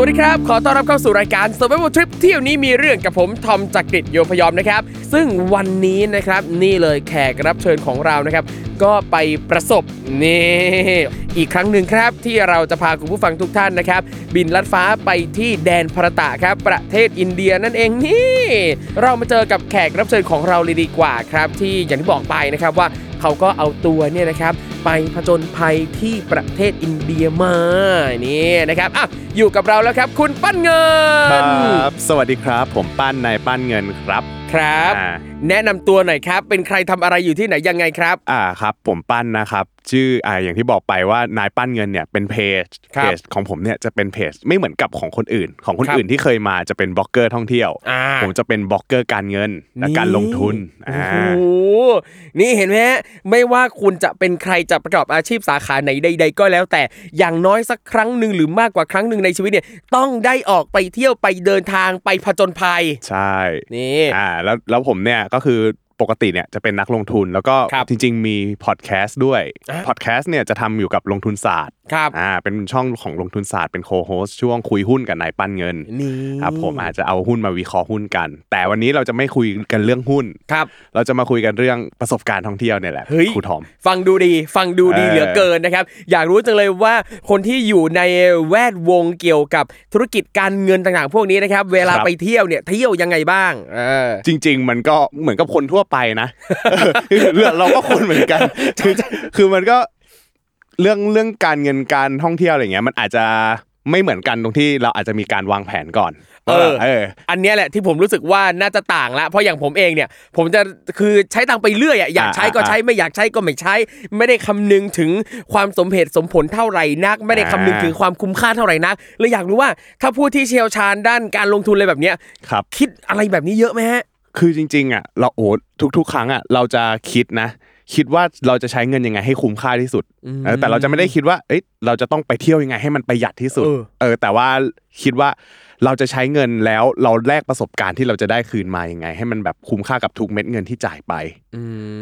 สวัสดีครับ ขอต้อนรับเข้าสู่รายการ Survival Trip เที่ยวนี้มีเรื่องกับผมทอมจากกรีฑโยพยอมนะครับ ซึ่งวันนี้นะครับนี่เลยแขกรับเชิญของเรานะครับ ก็ไปประสบนี่อีกครั้งหนึ่งครับที่เราจะพาคุณผู้ฟังทุกท่านนะครับ บินลัดฟ้าไปที่แดนพระตะครับ ประเทศอินเดียนั่นเองนี่ เรามาเจอกับแขกรับเชิญของเราเลยดีกว่าครับ ที่อย่างที่บอกไปนะครับว่าเขาก็เอาตัวเนี่ยนะครับ ไปผจญภัยที่ประเทศอินเดียมานี่นะครับอะอยู่กับเราแล้วครับ คุณปั้นเงิคนรับสวัสดีครับ ผมปั้นนายปั้นเงินครับ ครับอ่าแนะนำตัวหน่อยครับ เป็นใครทำอะไรอยู่ที่ไหนยังไงครับ อ่าครับ ผมปั้นนะครับ ชื่ออ่าอย่างที่บอกไปว่านายปั้นเงินเนี่ยเป็นเพจครับเพจของผมเนี่ยจะเป็นเพจไม่เหมือนกับของคนอื่น ของคนครับอื่นที่เคยมาจะเป็นบล็อกเกอร์ท่องเที่ยวอ่าผมจะเป็นบล็อกเกอร์การเงินและการลงทุนโอ้อ่าโหนี่เห็นไหมฮะไม่ว่าคุณจะเป็นใครจะประกอบอาชีพสาขาไหนใด ๆ ก็แล้ว แต่อย่างน้อยสักครั้งหนึ่งหรือมากกว่าครั้งหนึ่งในชีวิตเนี่ยต้องได้ออกไปเที่ยวไปเดินทางไปผจญภัย ใช่นี่อ่าแล้วแล้วผมเนี่ยก็คือ ปกติเนี่ยจะเป็นนักลงทุนแล้วก็ครับจริง ๆ มีพอดแคสต์ด้วยอะพอดแคสต์เนี่ยจะทำอยู่กับลงทุนศาสตร์ครับอ่าเป็นช่องของลงทุนศาสตร์เป็นโคโฮสช่วงคุยหุ้นกับนายปั้นเงินนี่ครับผมอาจจะเอาหุ้นมาวิเคราะห์หุ้นกัน แต่วันนี้เราจะไม่คุยกันเรื่องหุ้นครับ เราจะมาคุยกันเรื่องประสบการณ์ท่องเที่ยวเนี่ยแหละเฮ้ยครูทอมฟังดูดี ฟังดูดีเออเหลือเกินนะครับ อยากรู้จังเลยว่าคนที่อยู่ในแวดวงเกี่ยวกับธุรกิจการเงินต่างๆ พวกนี้นะครับ เวลาไปเที่ยวเนี่ยเที่ยวยังไงบ้างเออจริง ๆ มันก็เหมือนกับคนทั่วไปนะคือเราก็คนเหมือนกัน คือคือมันก็เรื่องเรื่องการเงินการท่องเที่ยวอะไรเงี้ย มันอาจจะไม่เหมือนกันตรงที่เราอาจจะมีการวางแผนก่อนเออเออ อันเนี้ยแหละที่ผมรู้สึกว่าน่าจะต่างละเพราะอย่างผมเองเนี่ย ผมจะคือใช้ตังค์ไปเรื่อยอะอยากใช้ก็ใช้ไม่อยากใช้ก็ไม่ใช้ ไม่ได้คำนึงถึงความสมเหตุสมผลเท่าไหร่นัก ไม่ได้คำนึงถึงความคุ้มค่าเท่าไหร่นักเลยอยากรู้ว่าถ้าผู้ที่เชี่ยวชาญด้านการลงทุนอะไรแบบเนี้ยครับ คิดอะไรแบบนี้เยอะไหมฮะ คือจริง ๆอะเราโอ้ทุก ๆ ครั้งอะเราจะคิดนะ คิดว่าเราจะใช้เงินยังไงให้คุ้มค่าที่สุดเออแต่เราจะไม่ได้คิดว่า เอ้ยเราจะต้องไปเที่ยวยังไงให้มันประหยัดที่สุดเออเออ แต่ว่าคิดว่าเราจะใช้เงินแล้วเราแลกประสบการณ์ที่เราจะได้คืนมายังไง ให้มันแบบคุ้มค่ากับทุกเม็ดเงินที่จ่ายไป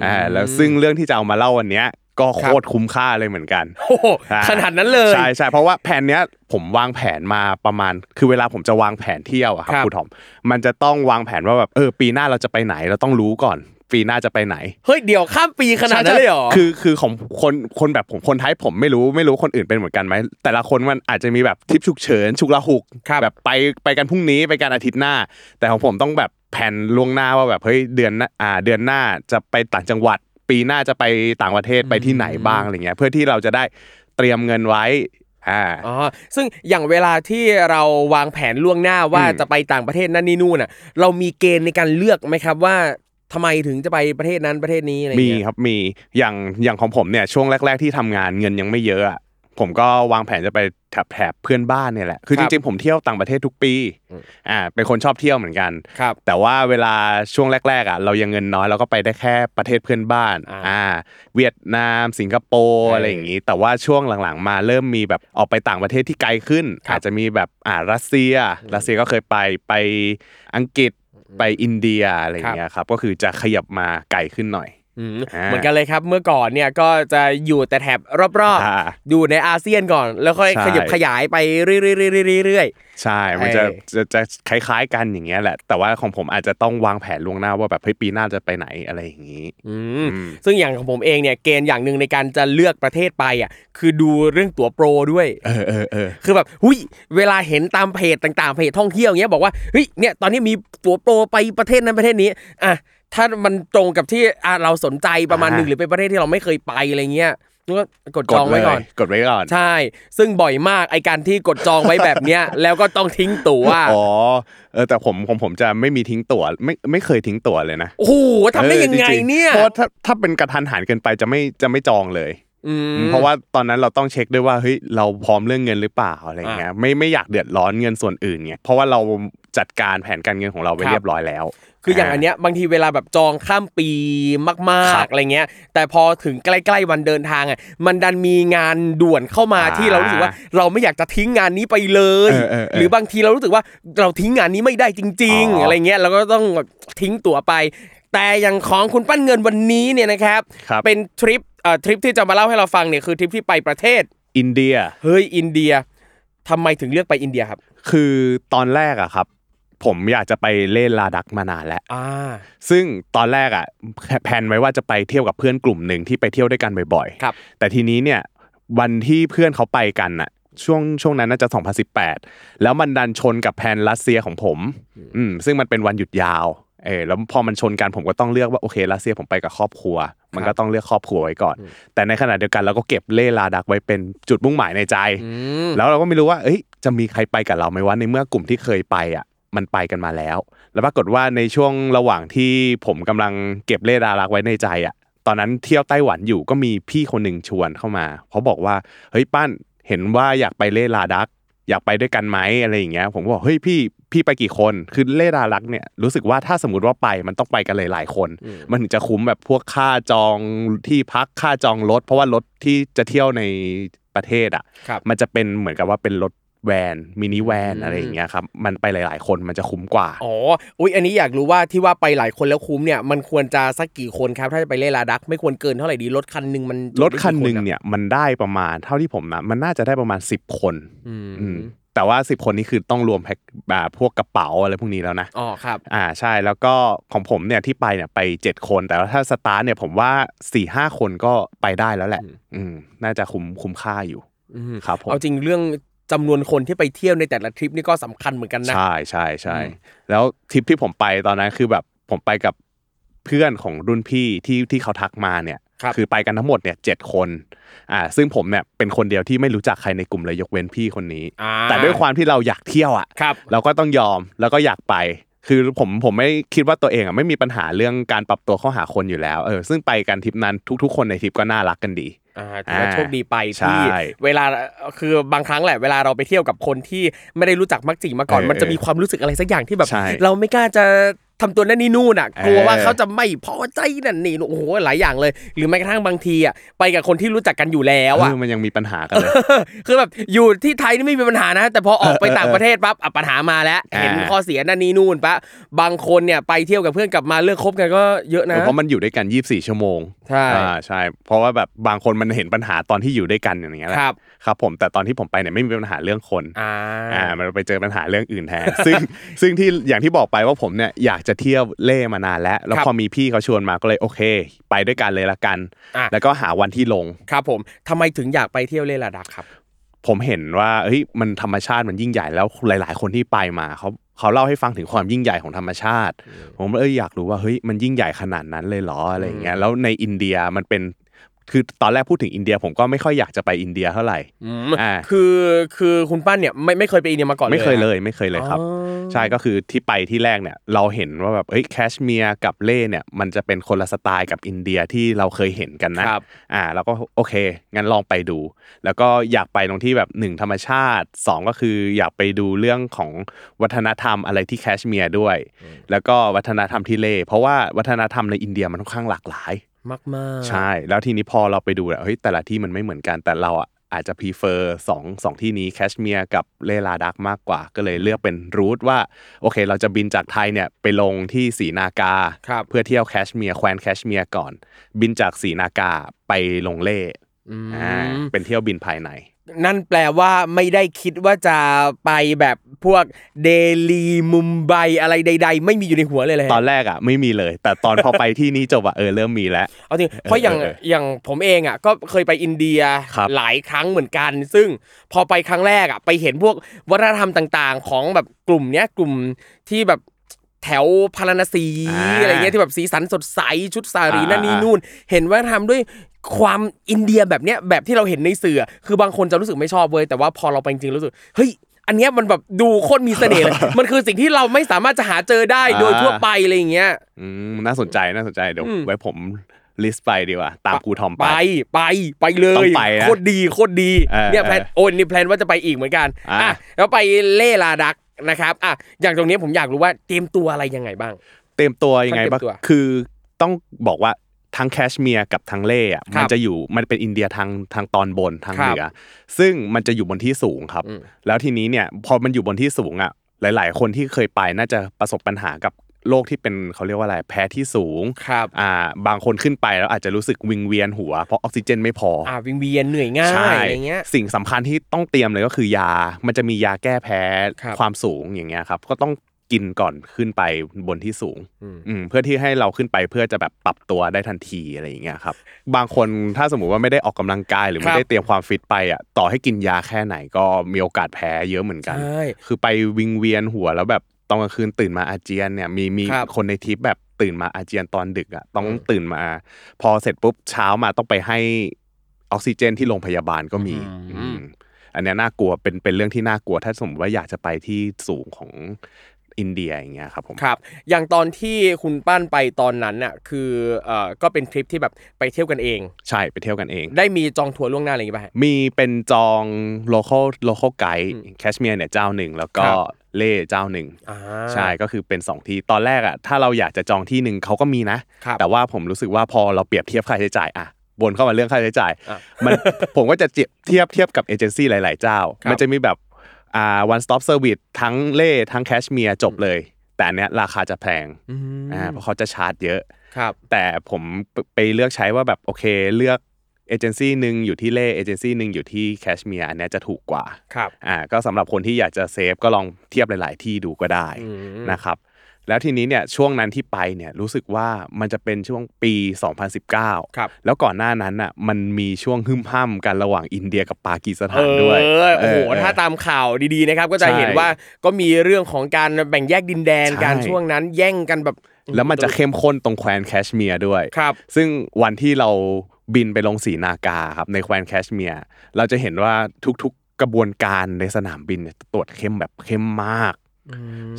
อ่าแล้วซึ่งเรื่องที่จะเอามาเล่าวันเนี้ย ก็โคตรคุ้มค่าเลยเหมือนกันโอ้โหอ่าขนาดนั้นเลยใช่ใช่เพราะว่าแผนเนี้ยผมวางแผนมาประมาณ คือเวลาผมจะวางแผนเที่ยวอะครับครับครูทอม มันจะต้องวางแผนว่าแบบเออปีหน้าเราจะไปไหนเราต้องรู้ก่อนปีหน้าจะไปไหน เฮ้ยเดี๋ยวข้ามปีขนาดนั้นเลยเหรอใช่คือคือของคนคนแบบผมคนไทยผมไม่รู้ไม่รู้คนอื่นเป็นเหมือนกันไหมแต่ละคนมันอาจจะมีแบบทริปฉุกเฉินฉุกละหุกครับแบบไปไปกันพรุ่งนี้ไปกันอาทิตย์หน้า แต่ของผมต้องแบบแผนล่วงหน้าว่าแบบเฮ้ยเดือนหน้าอ่าเดือนหน้าจะไปต่างจังหวัด ปีหน้าจะไปต่างประเทศไปที่ไหนบ้างอะไรเงี้ยเพื่อที่เราจะได้เตรียมเงินไว้อ่าอ๋อซึ่งอย่างเวลาที่เราวางแผนล่วงหน้าว่าอืมจะไปต่างประเทศนั่นนี่นู่นอะ เรามีเกณฑ์ในการเลือกไหมครับว่าทำไมถึงจะไปประเทศนั้นประเทศนี้อะไรมีเงี้ยครับมีอย่างอย่างของผมเนี่ยช่วงแรก ๆที่ทำงานเงินยังไม่เยอะอะ ผมก็วางแผนจะไปแถบแถบเพื่อนบ้านเนี่ยแหละคือคจรับริงๆผมเที่ยวต่างประเทศทุกปีอืมอ่าเป็นคนชอบเที่ยวเหมือนกันครับแต่ว่าเวลาช่วงแรกๆอะเรายังเงินน้อยเราก็ไปได้แค่ประเทศเพื่อนบ้านอ่าอ่าเวียดนาม สิงคโปร์เออออะไรอย่างนี้ แต่ว่าช่วงหลังๆ มาเริ่มมีแบบออกไปต่างประเทศที่ไกลขึ้นครับอาจจะมีแบบอ่ารัสเซีย รัสเซียก็เคยไปไปอังกฤษไปอินเดียอะไรอย่างเงี้ยครับก็คือจะขยับมาไกลขึ้นหน่อยอืมอ่า เหมือนกันเลยครับเมื่อก่อนเนี่ยก็จะอยู่แต่แถบรอบอ่าๆอยู่ในอาเซียนก่อน แล้วค่อยใช่ขยับขยายไปเรื่อยๆๆๆๆใช่ มันจะเออจะจะคล้ายๆกันอย่างเงี้ยแหละ แต่ว่าของผมอาจจะต้องวางแผนล่วงหน้าว่าแบบเฮ้ยปีหน้าจะไปไหนอะไรอย่างงี้อืมอืมซึ่งอย่างของผมเองเนี่ยเกณฑ์อย่างหนึ่งในการจะเลือกประเทศไปอะคือดูเรื่องตั๋วโปรด้วยเออเออเออคือแบบหุยเวลาเห็นตามเพจต่างๆเพจท่องเที่ยวเงี้ยบอกว่าเฮ้ยเนี่ยตอนนี้มีตั๋วโปรไปประเทศนั้นประเทศนี้อะ ถ้ามันตรงกับที่อะเราสนใจประมาณหนึ่งหรือเป็นประเทศที่เราไม่เคยไปอะไรเงี้ยก็กดจองไว้ก่อน กดไว้ก่อน ใช่ ซึ่งบ่อยมากไอการที่กดจองไว้แบบเนี้ย แล้วก็ต้องทิ้งตั๋ว อ๋อ เออแต่ผมผมผมจะไม่มีทิ้งตั๋วไม่ไม่เคยทิ้งตั๋วเลยนะ โอ้โหทำได้ยังไงออจริๆเนี่ย เพราะว่าถ้าถ้าเป็นกระทันหันเกินไปจะไม่จะไม่จองเลยอืม เพราะว่าตอนนั้นเราต้องเช็คด้วยว่าเฮ้ยเราพร้อมเรื่องเงินหรือเปล่าอะไรเงี้ยไม่ไม่อยากเดือดร้อนเงินส่วนอื่นไงเพราะว่าเราจัดการแผนการเงินของเราไว้ครับเรียบร้อยแล้ว คืออย่างอันเนี้ยบางทีเวลาแบบจองข้ามปีมาครักบๆอะไรเงี้ย แต่พอถึงใกล้ๆวันเดินทางอะมันดันมีงานด่วนเข้ามาอ่าที่เรารู้สึกว่าเราไม่อยากจะทิ้งงานนี้ไปเลยเออเออเออหรือบางทีเรารู้สึกว่าเราทิ้งงานนี้ไม่ได้จริงอ๋ออๆอะไรเงี้ยเราก็ต้องแบบทิ้งตั๋วไป แต่อย่างของคุณปั้นเงินวันนี้เนี่ยนะครับครับเป็นทริปเอ่อทริปที่จะมาเล่าให้เราฟังเนี่ยคือทริปที่ไปประเทศอินเดีย เฮ้ยอินเดียทำไมถึงเลือกไปอินเดียครับ คือตอนแรกอะครับ ผมอยากจะไปเล่นลาดักมานานแล้วอ่าซึ่งตอนแรกอะแผนไว้ว่าจะไปเที่ยวกับเพื่อนกลุ่มหนึ่งที่ไปเที่ยวด้วยกันบ่อยๆครับแต่ทีนี้เนี่ยวันที่เพื่อนเขาไปกันอะช่วงช่วงนั้นน่าจะ 2018 แล้วมันดันชนกับแผนรัสเซียของผม อืมซึ่งมันเป็นวันหยุดยาว เออแล้วพอมันชนกันผมก็ต้องเลือกว่าโอเครัสเซียผมไปกับครอบครัว มันก็ต้องเลือกครอบครัวไว้ก่อน แต่ในขณะเดียวกันเราก็เก็บเล่ลาดักไว้เป็นจุดมุ่งหมายในใจอืมแล้วเราก็ไม่รู้ว่าเอ้ยจะมีใครไปกับเราไหมว่าในเมื่อกลุ่มที่เคยไปอะมันไปกันมาแล้ว แล้วปรากฏว่าในช่วงระหว่างที่ผมกำลังเก็บเล่ดารักไว้ในใจอะ ตอนนั้นเที่ยวไต้หวันอยู่ก็มีพี่คนหนึ่งชวนเข้ามาเขาบอกว่าเฮ้ยปั้นเห็นว่าอยากไปเล่ลาดัก อยากไปด้วยกันไหมอะไรอย่างเงี้ย ผมก็บอกเฮ้ยพี่ พี่ไปกี่คนคือเล่ลาดักเนี่ยรู้สึกว่าถ้าสมมติว่าไปมันต้องไปกันหลายๆคน มันถึงจะคุ้มแบบพวกค่าจองที่พักค่าจองรถ เพราะว่ารถที่จะเที่ยวในประเทศอะครับมันจะเป็นเหมือนกับว่าเป็นรถแวนมินิแวนอืมอะไรอย่างเงี้ยครับมันไปหลาย ๆ คนมันจะคุ้มกว่าอ๋ออุ้ยอันนี้อยากรู้ว่าที่ว่าไปหลายคนแล้วคุ้มเนี่ยมันควรจะสักกี่คนครับถ้าจะไปเล่นลาดัก ไม่ควรเกินเท่าไหร่ดีรถคันหนึ่งมันรถคันหนึ่งจุได้กี่เนี่ยมันได้ประมาณเท่าที่ผมนะมันน่าจะได้ประมาณ 10 คนอืมอืม แต่ว่า 10 คนนี้คือต้องรวมแพ็คแบบพวกกระเป๋าอะไรพวกนี้แล้วนะอ๋อครับอ่าใช่แล้วก็ของผมเนี่ยที่ไปเนี่ยไป 7 คน แต่ว่าถ้าสตาร์ทเนี่ยผมว่า4ี่ห้าคนก็ไปได้แล้วแหละ อืมน่าจะคุ้มคุ้มค่าอยู่อืมครับผมเอาจริงเรื่องจำนวนคนที่ไปเที่ยวในแต่ละทริปนี่ก็สำคัญเหมือนกันนะใช่ใช่ใช่อืมแล้วทริปที่ผมไปตอนนั้นคือแบบผมไปกับเพื่อนของรุ่นพี่ที่ที่เขาทักมาเนี่ย ครับอไปกันทั้งหมดเนี่ยเจ็ดคนอ่าซึ่งผมเนี่ยเป็นคนเดียวที่ไม่รู้จักใครในกลุ่มเลยยกเว้นพี่คนนี้อ่าแต่ด้วยความที่เราอยากเที่ยวอะครับเราก็ต้องยอมแล้วก็อยากไปคือผมผมไม่คิดว่าตัวเองอะไม่มีปัญหาเรื่องการปรับตัวเข้าหาคนอยู่แล้วเออซึ่งไปกันทริปนั้นทุก ๆ คนในทริปก็น่ารักกันดีอ่าถือว่าอ่าโชคดีไปใช่ที่เวลาคือบางครั้งแหละเวลาเราไปเที่ยวกับคนที่ไม่ได้รู้จักมักจีมาก่อนเออมันจะมีความรู้สึกอะไรสักอย่างที่แบบใช่เราไม่กล้าจะ ทำตัวนั่นนี่นู่นอะกลัวว่าเออเขาจะไม่พอใจนั่นนี่โอ้โหหลายอย่างเลย หรือแม้กระทั่งบางทีอะไปกับคนที่รู้จักกันอยู่แล้วอะเออมันยังมีปัญหากันเลยคือแบบอยู่ที่ไทยนี่ไม่มีปัญหานะ แต่พอออกไปต่างประเทศปั๊บอะปัญหามาแล้วอ่าเห็นข้อเสียนั่นนี่นู่นปะบางคนเนี่ยไปเที่ยวกับเพื่อนกลับมาเลิกคบกันก็เยอะนะเพราะมันอยู่ด้วยกัน 24 ชั่วโมงใช่อ่าใช่เพราะว่าแบบบางคนมันเห็นปัญหาตอนที่อยู่ด้วยกันอย่างเงี้ยแหละครับครับผมแต่ตอนที่ผมไปเนี่ยไม่มีปัญหาเรื่องคนอ่าอ่ามันไปเจอปัญหาเรื่องอื่นแทนซึ่งซึ่งที่อย่างที่บอกไปว่าผมเนี่ยอยากจะเที่ยวเล่มานานแล้ว แล้วครับพอมีพี่เขาชวนมาก็เลยโอเค ไปด้วยกันเลยละกันอะแล้วก็หาวันที่ลงครับผมทำไมถึงอยากไปเที่ยวเลลาดักครับ ผมเห็นว่าเฮ้ยมันธรรมชาติมันยิ่งใหญ่แล้วหลาย ๆ คนที่ไปมาเขาเขาเล่าให้ฟังถึงความยิ่งใหญ่ของธรรมชาติ ผมเอออยากรู้ว่าเฮ้ยมันยิ่งใหญ่ขนาดนั้นเลยเหรออะไรอย่างเงี้ยแล้วในอินเดียมันเป็น คือตอนแรกพูดถึงอินเดียผมก็ไม่ค่อยอยากจะไปอินเดียเท่าไหร่อ่าคือคือคุณป้านเนี่ยไม่ไม่เคยไปอินเดียมาก่อนเลยไม่เคยหรอเลย ไม่เคยเลยครับอ๋อใช่ก็คือที่ไปที่แรกเนี่ยเราเห็นว่าแบบเฮ้ยแคชเมียร์กับเล่เนี่ยมันจะเป็นคนละสไตล์กับอินเดียที่เราเคยเห็นกันนะครับอ่าแล้วก็โอเค งั้นลองไปดู แล้วก็อยากไปตรงที่แบบหนึ่งธรรมชาติสองก็คืออยากไปดูเรื่องของวัฒนธรรมอะไรที่แคชเมียร์ด้วย แล้วก็วัฒนธรรมที่เล่เพราะว่าวัฒนธรรมในอินเดียมันค่อนข้างหลากหลาย มากมากใช่ แล้วทีนี้พอเราไปดูแล้วเฮ้ยแต่ละที่มันไม่เหมือนกันแต่เราอะอาจจะ prefer สองสองที่นี้แคชเมียร์กับเลลาดักมากกว่า ก็เลยเลือกเป็น route ว่าโอเค เราจะบินจากไทยเนี่ยไปลงที่ศรีนาการ์ครับเพื่อเที่ยวแคชเมียร์แคว้นแคชเมียร์ก่อน บินจากศรีนาการ์ไปลงเล่อืมอ่าเป็นเที่ยวบินภายใน นั่นแปลว่าไม่ได้คิดว่าจะไปแบบ พวกเดลีมุมไบอะไรใด ๆ ไม่มีอยู่ในหัวเลยเลยตอนแรกอะไม่มีเลย แต่ตอนพอไปที่นี่จบอะเออเริ่มมีแล้วเอาจริงเพราะอย่างเออเอออย่างผมเองอะก็เคยไปอินเดียครับหลายครั้งเหมือนกัน ซึ่งพอไปครั้งแรกอะไปเห็นพวกวัฒนธรรมต่าง ๆ ของแบบกลุ่มเนี้ยกลุ่มที่แบบแถวพาราณสีอ่าอะไรเงี้ยที่แบบสีสันสดใสชุดสารีอ่านั่นนี่อ่านู่น เห็นว่าทำด้วยความอินเดียแบบเนี้ยแบบที่เราเห็นในสื่ออะคือบางคนจะรู้สึกไม่ชอบเว้ยแต่ว่าพอเราไปจริงๆรู้สึกเฮ้ย อันเนี้ยมันแบบดูโคตรมีเสน่ห์เลยมันคือสิ่งที่เราไม่สามารถจะหาเจอได้โดยทั่วไปอะไรอย่างเงี้ยอืมน่าสนใจน่าสนใจเดี๋ยวอืมไว้ผม list ไปดีกว่าตามครูทอมไป ไปไปไปเลยต้องไปนะโคตรดีโคตรดีเออเนี่ย plan เออโอ้ยนี่ plan ว่าจะไปอีกเหมือนกันอะอะแล้วไปเล่ลาดักนะครับอะอย่างตรงนี้ผมอยากรู้ว่าเตรียมตัวอะไรยังไงบ้าง เตรียมตัวยังไงบ้างเตรียมตัวคือต้องบอกว่า ทั้งแคชเมียร์กับทั้งเล่อะครับมันจะอยู่มันเป็นอินเดียทางทางตอนบนทางครับเหนือซึ่งมันจะอยู่บนที่สูงครับอืมแล้วทีนี้เนี่ยพอมันอยู่บนที่สูงอะหลาย ๆ คนที่เคยไปน่าจะประสบปัญหากับโรคที่เป็นเขาเรียกว่าอะไรแพ้ที่สูงครับอ่าบางคนขึ้นไปแล้วอาจจะรู้สึกวิงเวียนหัวเพราะออกซิเจนไม่พอออ่าวิงเวียนเหนื่อยง่ายใช่อะไรเงี้ยสิ่งสำคัญที่ต้องเตรียมเลยก็คือยา มันจะมียาแก้แพ้ครับความสูงอย่างเงี้ยครับก็ต้อง กินก่อนขึ้นไปบนที่สูงอืมอืมเพื่อที่ให้เราขึ้นไปเพื่อจะแบบปรับตัวได้ทันทีอะไรอย่างเงี้ยครับ บางคนถ้าสมมุติว่าไม่ได้ออกกำลังกายหรือคไม่รับได้เตรียมความฟิตไปอะต่อให้กินยาแค่ไหนก็มีโอกาสแพ้เยอะเหมือนกันใช่คือไปวิงเวียนหัวแล้วแบบตอนกลางคืนตื่นมาอาเจียนเนี่ยมีมีครับคนในทริปแบบตื่นมาอาเจียนตอนดึกอะต้องอืมตื่นมา พอเสร็จปุ๊บเช้ามาต้องไปให้ออกซิเจนที่โรงพยาบาลก็มีอืมอืมอันเนี้ยน่ากลัวเป็นเป็นเรื่องที่น่ากลัว ถ้าสมมติว่าอยากจะไปที่สูงของ อินเดียอย่างเงี้ยครับผมครับ อย่างตอนที่คุณปั้นไปตอนนั้นน่ะคือเอ่อก็เป็นทริปที่แบบไปเที่ยวกันเอง ใช่ไปเที่ยวกันเอง ได้มีจองทัวร์ล่วงหน้าอะไรอย่างงี้ป่ะฮะ มีเป็นจอง local local guide อืมแคชเมียร์เนี่ยเจ้าหนึ่งแล้วก็ครับ เล่เจ้าหนึ่ง อ่า ใช่ก็คือเป็นสองที่ตอนแรกอะถ้าเราอยากจะจองที่หนึ่งเขาก็มีนะ ครับแต่ว่าผมรู้สึกว่าพอเราเปรียบเทียบค่าใช้จ่ายอะบนเข้ามาเรื่องค่าใช้จ่ายอะมัน ผมก็จะเทียบเทียบเทียบกับเอเจนซี่หลาย ๆ เจ้า ครับมันจะมีแบบ อ่า one stop service ทั้งเล่ทั้งแคชเมียร์จบเลย แต่อันเนี้ยราคาจะแพงอืมอ่าเพราะเขาจะชาร์จเยอะครับ แต่ผมไปเลือกใช้ว่าแบบโอเคเลือกเอเจนซี่หนึ่งอยู่ที่เล่เอเจนซี่หนึ่งอยู่ที่แคชเมียร์อันเนี้ยจะถูกกว่าครับอ่าก็สำหรับคนที่อยากจะ save ก็ลองเทียบหลาย ๆ ที่ดูก็ได้อืมนะครับ แล้วทีนี้เนี่ยช่วงนั้นที่ไปเนี่ยรู้สึกว่ามันจะเป็นช่วงปี 2019 ครับ แล้วก่อนหน้านั้นอะมันมีช่วงหึ่มห้ำกันระหว่างอินเดียกับปากีสเอถานด้วยอโอ้โหเออถ้าตามข่าวดีๆนะครับก็จะใช่เห็นว่าก็มีเรื่องของการแบ่งแยกดินแดนใช่การช่วงนั้นแย่งกันแบบแล้วมันจะเข้มข้นตรงแคว้นแคชเมียร์ด้วยครับ ซึ่งวันที่เราบินไปลงสีนากาครับในแคว้นแคชเมียร์เราจะเห็นว่าทุกๆกระบวนการในสนามบินเนี่ยตรวจเข้มแบบเข้มมาก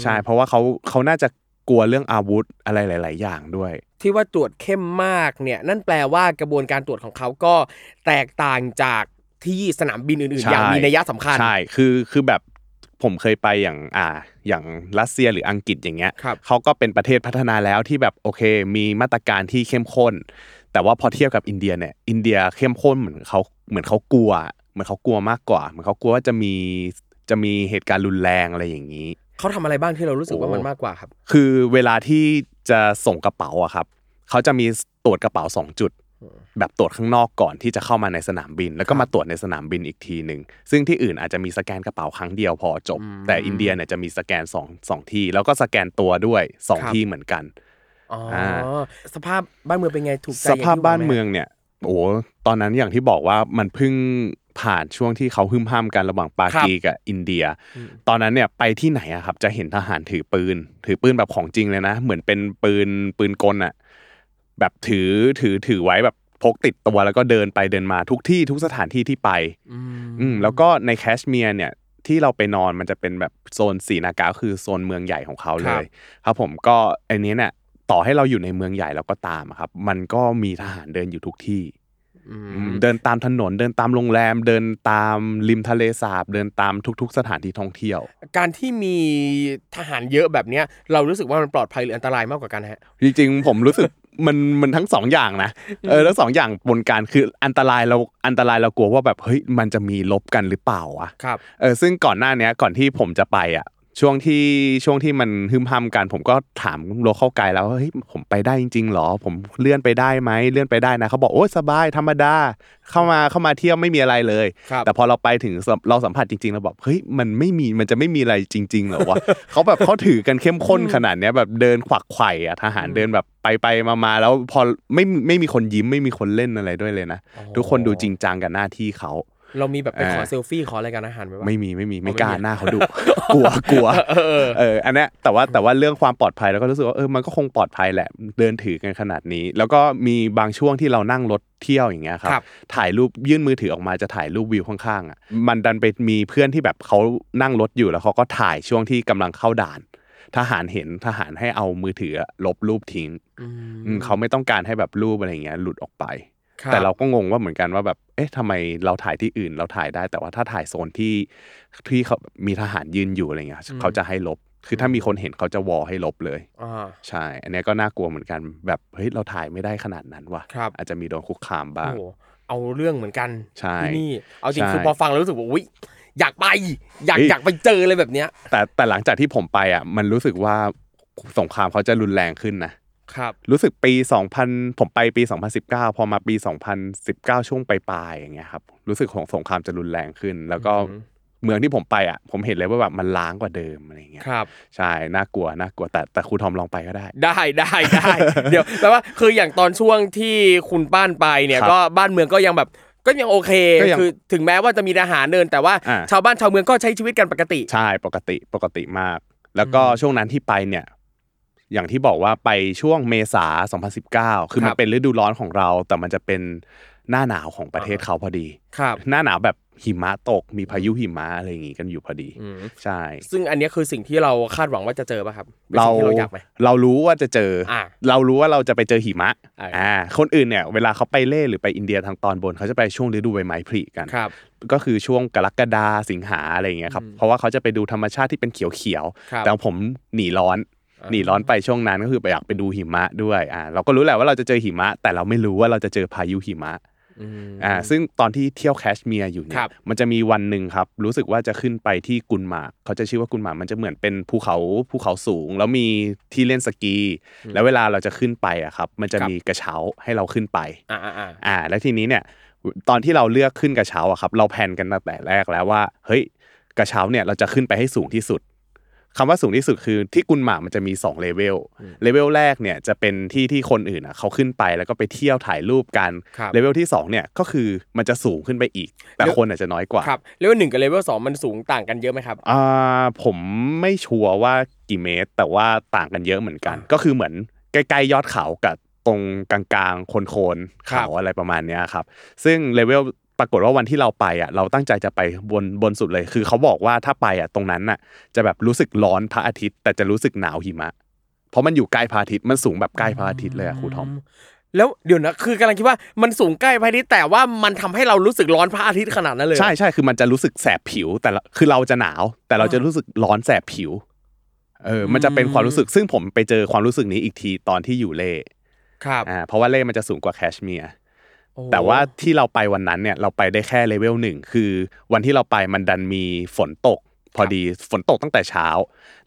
ใช่ เพราะว่าเขาเขาน่าจะกลัวเรื่องอาวุธอะไรหลาย ๆ อย่างด้วย ที่ว่าตรวจเข้มมากเนี่ยนั่นแปลว่ากระบวนการตรวจของเขาก็แตกต่างจากที่สนามบินอื่นๆใช่อย่างมีนัยสำคัญใช่คือคือแบบผมเคยไปอย่างอ่าอย่างรัสเซียหรืออังกฤษอย่างเงี้ยครับเขาก็เป็นประเทศพัฒนาแล้วที่แบบโอเค มีมาตรการที่เข้มข้น แต่ว่าพอเทียบกับอินเดียเนี่ยอินเดียเข้มข้นเหมือนเขาเหมือนเขากลัว เหมือนเขากลัวมากกว่า เหมือนเขากลัวว่าจะมีจะมีเหตุการณ์รุนแรงอะไรอย่างนี้ เขาทำอะไรบ้างที่เรารู้สึกว่าโอ้มันมากกว่าครับ คือเวลาที่จะส่งกระเป๋าอะครับเขาจะมีตรวจกระเป๋าสองจุด แบบตรวจข้างนอกก่อนที่จะเข้ามาในสนามบิน แล้วก็มาตรวจในสนามบินอีกทีหนึ่งซึ่งที่อื่นอาจจะมีสแกนกระเป๋าครั้งเดียวพอจบอืมแต่อินเดียเนี่ยจะมีสแกนสองสองที่แล้วก็สแกนตัวด้วยสองครับที่เหมือนกันอ๋ออาสภาพบ้านเมืองเป็นไงถูกใจสอย่งที่ภาพบ้านว่ไหเมืองเนี่ยโอ้ตอนนั้นอย่างที่บอกว่ามันเพิ่ง ผ่านช่วงที่เขาหึ่มห้ามกันระหว่างปากีกับอินเดียอืมตอนนั้นเนี่ยไปที่ไหนอะครับ จะเห็นทหารถือปืน ถือปืนแบบของจริงเลยนะ เหมือนเป็นปืนปืนกลอะแบบถือถือถือไว้แบบพกติดตัวแล้วก็เดินไปเดินมาทุกที่ทุกสถานที่ที่ไปอืมอืมแล้วก็ในแคชเมียร์เนี่ยที่เราไปนอนมันจะเป็นแบบโซนสีนากาคือโซนเมืองใหญ่ของเขาเลย ครับผมก็ไอันนี้เนี่ยต่อให้เราอยู่ในเมืองใหญ่แล้วก็ตามอะครับ มันก็มีทหารเดินอยู่ทุกที่อือืมม เดินตามถนน เดินตามโรงแรม เดินตามริมทะเลสาบ เดินตามทุก ๆ สถานที่ท่องเที่ยว การที่มีทหารเยอะแบบเนี้ยเรารู้สึกว่ามันปลอดภัยหรืออันตรายมากกว่ากันฮะจริงๆผมรู้สึกมันมันทั้งสองอย่างนะเออทั้งสองอย่างบนการคืออันตรายเราอันตรายเรากลัวว่าแบบเฮ้ยมันจะมีลบกันหรือเปล่าวะครับเออซึ่งก่อนหน้าเนี้ยก่อนที่ผมจะไปอะ ช่วงที่ช่วงที่มันฮึมห้ำกัน ผมก็ถามโลเข้าไกด์แล้วว่าเฮ้ยผมไปได้จริงๆหรอ ผมเลื่อนไปได้ไหมเลื่อนไปได้นะเขาบอกโอ้ยสบายธรรมดาเข้ามาเข้ามาเที่ยวไม่มีอะไรเลยครับแต่พอเราไปถึงสัมเราสัมผัสจริงๆเราบอกเฮ้ยมันไม่มีมันจะไม่มีอะไรจริงๆเหรอวะเขาแบบเขาถือกันเข้มข้นขนาดเนี้ยแบบเดินขวักไขว่อะทหารเดินแบบไปไปๆมาๆแล้วพอไม่ไม่มีคนยิ้มไม่มีคนเล่นอะไรด้วยเลยนะอ๋อทุกคนดูจริงจังกับหน้าที่เขา เรามีแบบไปขออ่าเซลฟี่ขออะไรกันอาหารไหมวะไม่มีไม่มีไม่ไม่กล้ามีหน้าเขาดุกลัวกลัวเออเออเอออันเนี้ยแต่ว่าแต่ว่าเรื่องความปลอดภัยเราก็รู้สึกว่าเออมันก็คงปลอดภัยแหละเดินถือกันขนาดนี้ แล้วก็มีบางช่วงที่เรานั่งรถเที่ยวอย่างเงี้ยครับครับถ่ายรูปยื่นมือถือออกมาจะถ่ายรูปวิวข้างๆอะมันดันไปมีเพื่อนที่แบบเขานั่งรถอยู่แล้วเขาก็ถ่ายช่วงที่กำลังเข้าด่านทหารเห็นทหารให้เอามือถือลบรูปทิ้งอืมอืมเขาไม่ต้องการให้แบบรูปอะไรเงี้ยหลุดออกไปครับ แต่เราก็งงว่าเหมือนกันว่าแบบเอ๊ะทำไมเราถ่ายที่อื่นเราถ่ายได้ แต่ว่าถ้าถ่ายโซนที่ที่เขามีทหารยืนอยู่อะไรเงี้ยเขาจะให้ลบ คือถ้ามีคนเห็นเขาจะวอลให้ลบเลยอ่าใช่ อันเนี้ยก็น่ากลัวเหมือนกันแบบเฮ้ยเราถ่ายไม่ได้ขนาดนั้นว่ะครับอาจจะมีโดนคุกคามบ้างโอ้โหเอาเรื่องเหมือนกันใช่ที่นี่เอาจริงใช่คือพอฟังแล้วรู้สึกว่าอุ้ยอยากไปอยากเฮ้ยอยากไปเจอเลยแบบเนี้ย แต่แต่หลังจากที่ผมไปอะ มันรู้สึกว่าสงครามเขาจะรุนแรงขึ้นนะ ครับรู้สึกปี 2000 ผมไปปี 2019 พอมาปี 2019 ช่วงปลายๆอย่างเงี้ยครับรู้สึกของสงครามจะรุนแรงขึ้น แล้วก็อืมเมืองที่ผมไปอะผมเห็นเลยว่าแบบมันล้างกว่าเดิมอะไรเงี้ยครับใช่น่ากลัวน่ากลัวแต่แต่ครูทอมลองไปก็ได้ ได้ได้ได้เดี๋ยวแปลว่าคืออย่างตอนช่วงที่คุณป้านไปเนี่ยครับก็บ้านเมืองก็ยังแบบก็ยังโอเคก็ยังคือถึงแม้ว่าจะมีทหารเดิน แต่ว่าอ่าชาวบ้านชาวเมืองก็ใช้ชีวิตกันปกติ ใช่ปกติปกติมาก แล้วก็อืมช่วงนั้นที่ไปเนี่ย อย่างที่บอกว่าไปช่วงเมษา 2019 คือมัครันบเป็นฤดูร้อนของเรา แต่มันจะเป็นหน้าหนาวของประเทศอ่าเขาพอดี ครับ หน้าหนาวแบบหิมะตก มีพายุหิมะอะไรอย่างงี้กันอยู่พอดีอืมใช่ ซึ่งอันเนี้ยคือสิ่งที่เราคาดหวังว่าจะเจอป่ะครับป็นเราสิ่งที่เราอยากไหมเรารู้ว่าจะเจออาเรารู้ว่าเราจะไปเจอหิมะอ่าอ่า คนอื่นเนี่ย เวลาเขาไปเล่หรือไปอินเดียทางตอนบนเขาจะไปช่วงฤดูใบไม้ผลิกันครับก็คือช่วงกรกฎาสิงหาอะไรอย่างเงี้ยครับอืมเพราะว่าเขาจะไปดูธรรมชาติที่เป็นเขียวครับๆแต่ผมหนีร้อนอ่า หนีร้อนไปช่วงนั้นก็คือไปอยากไปดูหิมะด้วยอ่าเราก็รู้แหละว่าเราจะเจอหิมะ แต่เราไม่รู้ว่าเราจะเจอพายุหิมะอืมอ่าซึ่งตอนที่เที่ยวแคชเมียร์อยู่เนี่ครัยบมันจะมีวันหนึ่งครับ รู้สึกว่าจะขึ้นไปที่กุนหมากเขาจะชื่อว่ากุนหมากมันจะเหมือนเป็นภูเขาภูเขาสูง แล้วมีที่เล่นสกี แล้วเวลาเราจะขึ้นไปอะครับ มันจะครับมีกระเช้าให้เราขึ้นไปอ่าอ่าอ่าอ่าแล้วทีนี้เนี่ย ตอนที่เราเลือกขึ้นกระเช้าอะครับ เรา plan กันตั้งแต่แรกแล้วว่า เฮ้ยกระเช้าเนี่ยเราจะขึ้นไปให้สูงที่สุด คำว่าสูงที่สุดคือที่กุลมาร์คมันจะมี2เลเวลเลเวลแรกเนี่ยจะเป็นที่ที่คนอื่นอะเขาขึ้นไปแล้วก็ไปเที่ยวถ่ายรูปกันครับเลเวลที่สองเนี่ยก็คือมันจะสูงขึ้นไปอีก แต่แล้วคนอาจจะน้อยกว่าครับเลเวลหนึ่งกับเลเวลสองมันสูงต่างกันเยอะไหมครับอ่าผมไม่ sure ว่ากี่เมตร แต่ว่าต่างกันเยอะเหมือนกัน ก็คือเหมือนใกล้ๆยอดเขากับตรงกลางๆ โคนๆครับเขาอะไรประมาณเนี้ยครับ ซึ่งเลเวล ปรากฏว่าวันที่เราไปอะเราตั้งใจจะไปบนบนสุดเลย คือเขาบอกว่าถ้าไปอะตรงนั้นน่ะ จะแบบรู้สึกร้อนพระอาทิตย์ แต่จะรู้สึกหนาวหิมะ เพราะมันอยู่ใกล้พระอาทิตย์มันสูงแบบใกล้พระอาทิตย์เลยอะครูทอม แล้วเดี๋ยวนะคือกำลังคิดว่ามันสูงใกล้พระอาทิตย์แต่ว่ามันทำให้เรารู้สึกร้อนพระอาทิตย์ขนาดนั้นเลยใช่ใช่คือมันจะรู้สึกแสบผิว แต่ละคือเราจะหนาว แต่เราจะรู้สึกร้อนแสบผิวเออมันจะเป็นความรู้สึกซึ่งผมไปเจอความรู้สึกนี้อีกทีตอนที่อยู่เล่ครับอ่าเพราะว่าเล่มันจะสูงกว่าแคชเมียร์โอ้ แต่ว่าที่เราไปวันนั้นเนี่ยเราไปได้แค่เลเวลหนึ่งคือ วันที่เราไปมันดันมีฝนตก พอดีฝนตกตั้งแต่เช้า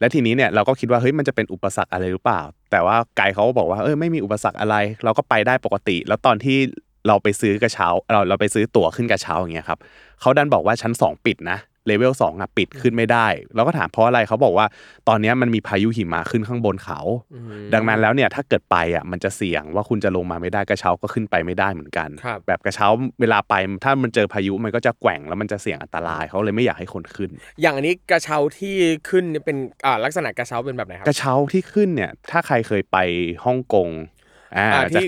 และทีนี้เนี่ยเราก็คิดว่าเฮ้ยมันจะเป็นอุปสรรคอะไรหรือเปล่า แต่ว่าไกด์เขาก็บอกว่าเออไม่มีอุปสรรคอะไร เราก็ไปได้ปกติ แล้วตอนที่เราไปซื้อกระเช้าเราเราไปซื้อตั๋วขึ้นกระเช้าอย่างเงี้ยครับเขาดันบอกว่าชั้นสองปิดนะ เลเวลสองอะปิดขึ้นไม่ได้เราก็ถามเพราะอะไรเขาบอกว่า ตอนเนี้ยมันมีพายุหิมะขึ้นข้างบนเขาอืมดังนั้นแล้วเนี่ยถ้าเกิดไปอะมันจะเสี่ยงว่าคุณจะลงมาไม่ได้กระเช้าก็ขึ้นไปไม่ได้เหมือนกันครับแบบกระเช้าเวลาไปถ้ามันเจอพายุมันก็จะแกว่งแล้วมันจะเสี่ยงอันตรายเขาเลยไม่อยากให้คนขึ้น อย่างอันนี้กระเช้าที่ขึ้นเนี่ยเป็นอ่าลักษณะกระเช้าเป็นแบบไหนครักระเช้าที่ขึ้นเนี่ยถ้าใครเคยไปฮ่องกงอ่าอ่าจะ ที่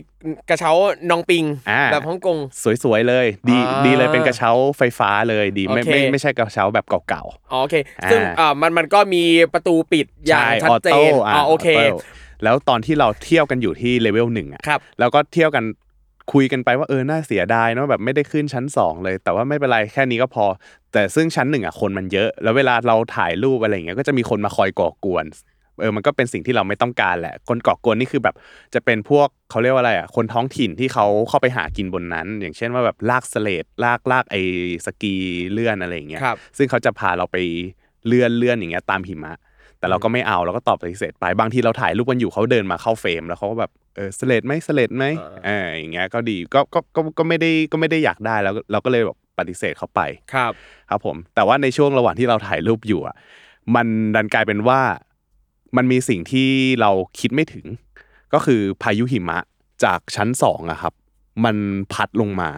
กระเช้านองปิงอ่าแบบฮ่องกงสวยๆเลย ดีอ่าดีเลยเป็นกระเช้าไฟฟ้าเลยดีไม่โอเคไม่ไม่ใช่กระเช้าแบบเก่าอ๋อโอเคอ่าซึ่งอ่ามันมันก็มีประตูปิดๆอย่างใชัดเจนอออ๋อโอเคออโต้แล้วตอนที่เราเที่ยวกันอยู่ที่เลเวลหนึ่งอะครับแล้วก็เที่ยวกันคุยกันไปว่าเออน่าเสียดายเนาะแบบไม่ได้ขึ้นชั้นสองเลย แต่ว่าไม่เป็นไรแค่นี้ก็พอ แต่ซึ่งชั้นหนึ่งอะคนมันเยอะ แล้วเวลาเราถ่ายรูปอะไรอย่างเงี้ยก็จะมีคนมาคอยก่อกวน เออมันก็เป็นสิ่งที่เราไม่ต้องการแหละ คนก่อกวนนี่คือแบบจะเป็นพวกเขาเรียกว่าอะไรอะคนท้องถิ่นที่เขาเข้าไปหากินบนนั้น อย่างเช่นว่าแบบลากสเลดลากลากไอ้สกีเลื่อนอะไรอย่างเงี้ยครับซึ่งเขาจะพาเราไปเลื่อนเลื่อนอย่างเงี้ยตามหิมะ แต่เราก็ไม่เอาเราก็ตอบปฏิเสธไปบางทีเราถ่ายรูปกันอยู่เขาเดินมาเข้าเฟรมแล้วเขาก็แบบเออสเลดไหมสเลดไหมอ่าเอออย่างเงี้ยก็ดีก็ก็ก็ก็ไม่ได้ก็ไม่ได้อยากได้แล้วเราก็เลยแบบปฏิเสธเขาไปครับ ครับผม แต่ว่าในช่วงระหว่างที่เราถ่ายรูปอยู่อะมันดันกลายเป็นว่า มันมีสิ่งที่เราคิดไม่ถึง ก็คือพายุหิมะจากชั้นสองอะครับ มันพัดลงมา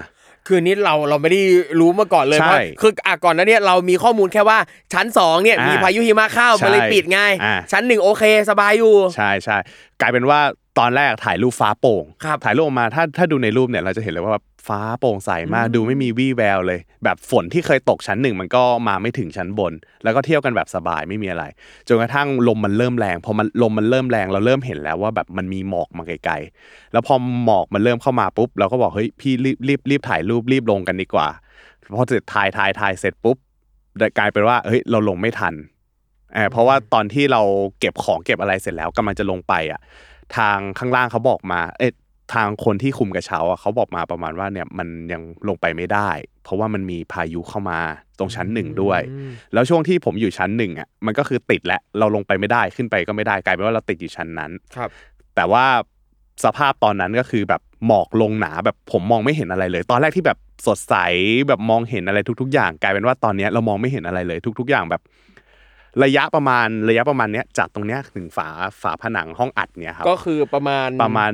คือนี้เราเราไม่ได้รู้มาก่อนเลยใช่เพราะคืออะก่อนหนั้นเนี่ยเรามีข้อมูลแค่ว่าชั้นสองเนี่ยอ่ามีมีพายุหิมะเข้าใช่มันเลยปิดไงอ่าชั้นหนึ่งโอเคสบายอยู่ ใช่ใช่กลายเป็นว่าตอนแรกถ่ายรูปฟ้าโป่งครับถ่ายรูปออกมาถ้าถ้าดูในรูปเนี่ยเราจะเห็นเลยว่าแบบ ฟ้าโปร่งใสมากดูไม่มีวี่แววเลย แบบฝนที่เคยตกชั้นหนึ่งมันก็มาไม่ถึงชั้นบน แล้วก็เที่ยวกันแบบสบายไม่มีอะไรจนกระทั่งลมมันเริ่มแรงพอมันลมมันเริ่มแรงเราเริ่มเห็นแล้วว่าแบบมันมีหมอกมาไกลๆแล้วพอหมอกมันเริ่มเข้ามาปุ๊บเราก็บอกเฮ้ยพี่รีบรีบรีบถ่ายรูปรีบลงกันดีกว่าพอเสร็จถ่ายถ่ายถ่ายเสร็จปุ๊บกลายเป็นว่าเฮ้ยเราลงไม่ทันเออเพราะว่าตอนที่เราเก็บของเก็บอะไรเสร็จแล้วกำลังจะลงไปอะทางข้างล่างเขาบอกมา เอ๊ะ ทางคนที่คุมกระเช้าอะเขาบอกมาประมาณว่าเนี่ยมันยังลงไปไม่ได้ เพราะว่ามันมีพายุเข้ามาตรงชั้นหนึ่งด้วย แล้วช่วงที่ผมอยู่ชั้นหนึ่งอะมันก็คือติดแล้วเราลงไปไม่ได้ขึ้นไปก็ไม่ได้กลายเป็นว่าเราติดอยู่ชั้นนั้นครับ แต่ว่าสภาพตอนนั้นก็คือแบบหมอกลงหนาแบบผมมองไม่เห็นอะไรเลย ตอนแรกที่แบบสดใสแบบมองเห็นอะไรทุก ๆ อย่าง กลายเป็นว่าตอนเนี้ยเรามองไม่เห็นอะไรเลยทุก ๆ อย่างแบบ ระยะประมาณระยะประมาณเนี้ยจากตรงเนี้ยถึงฝาฝาผนังห้องอัดเนี่ยครับก็คือประมาณประมาณ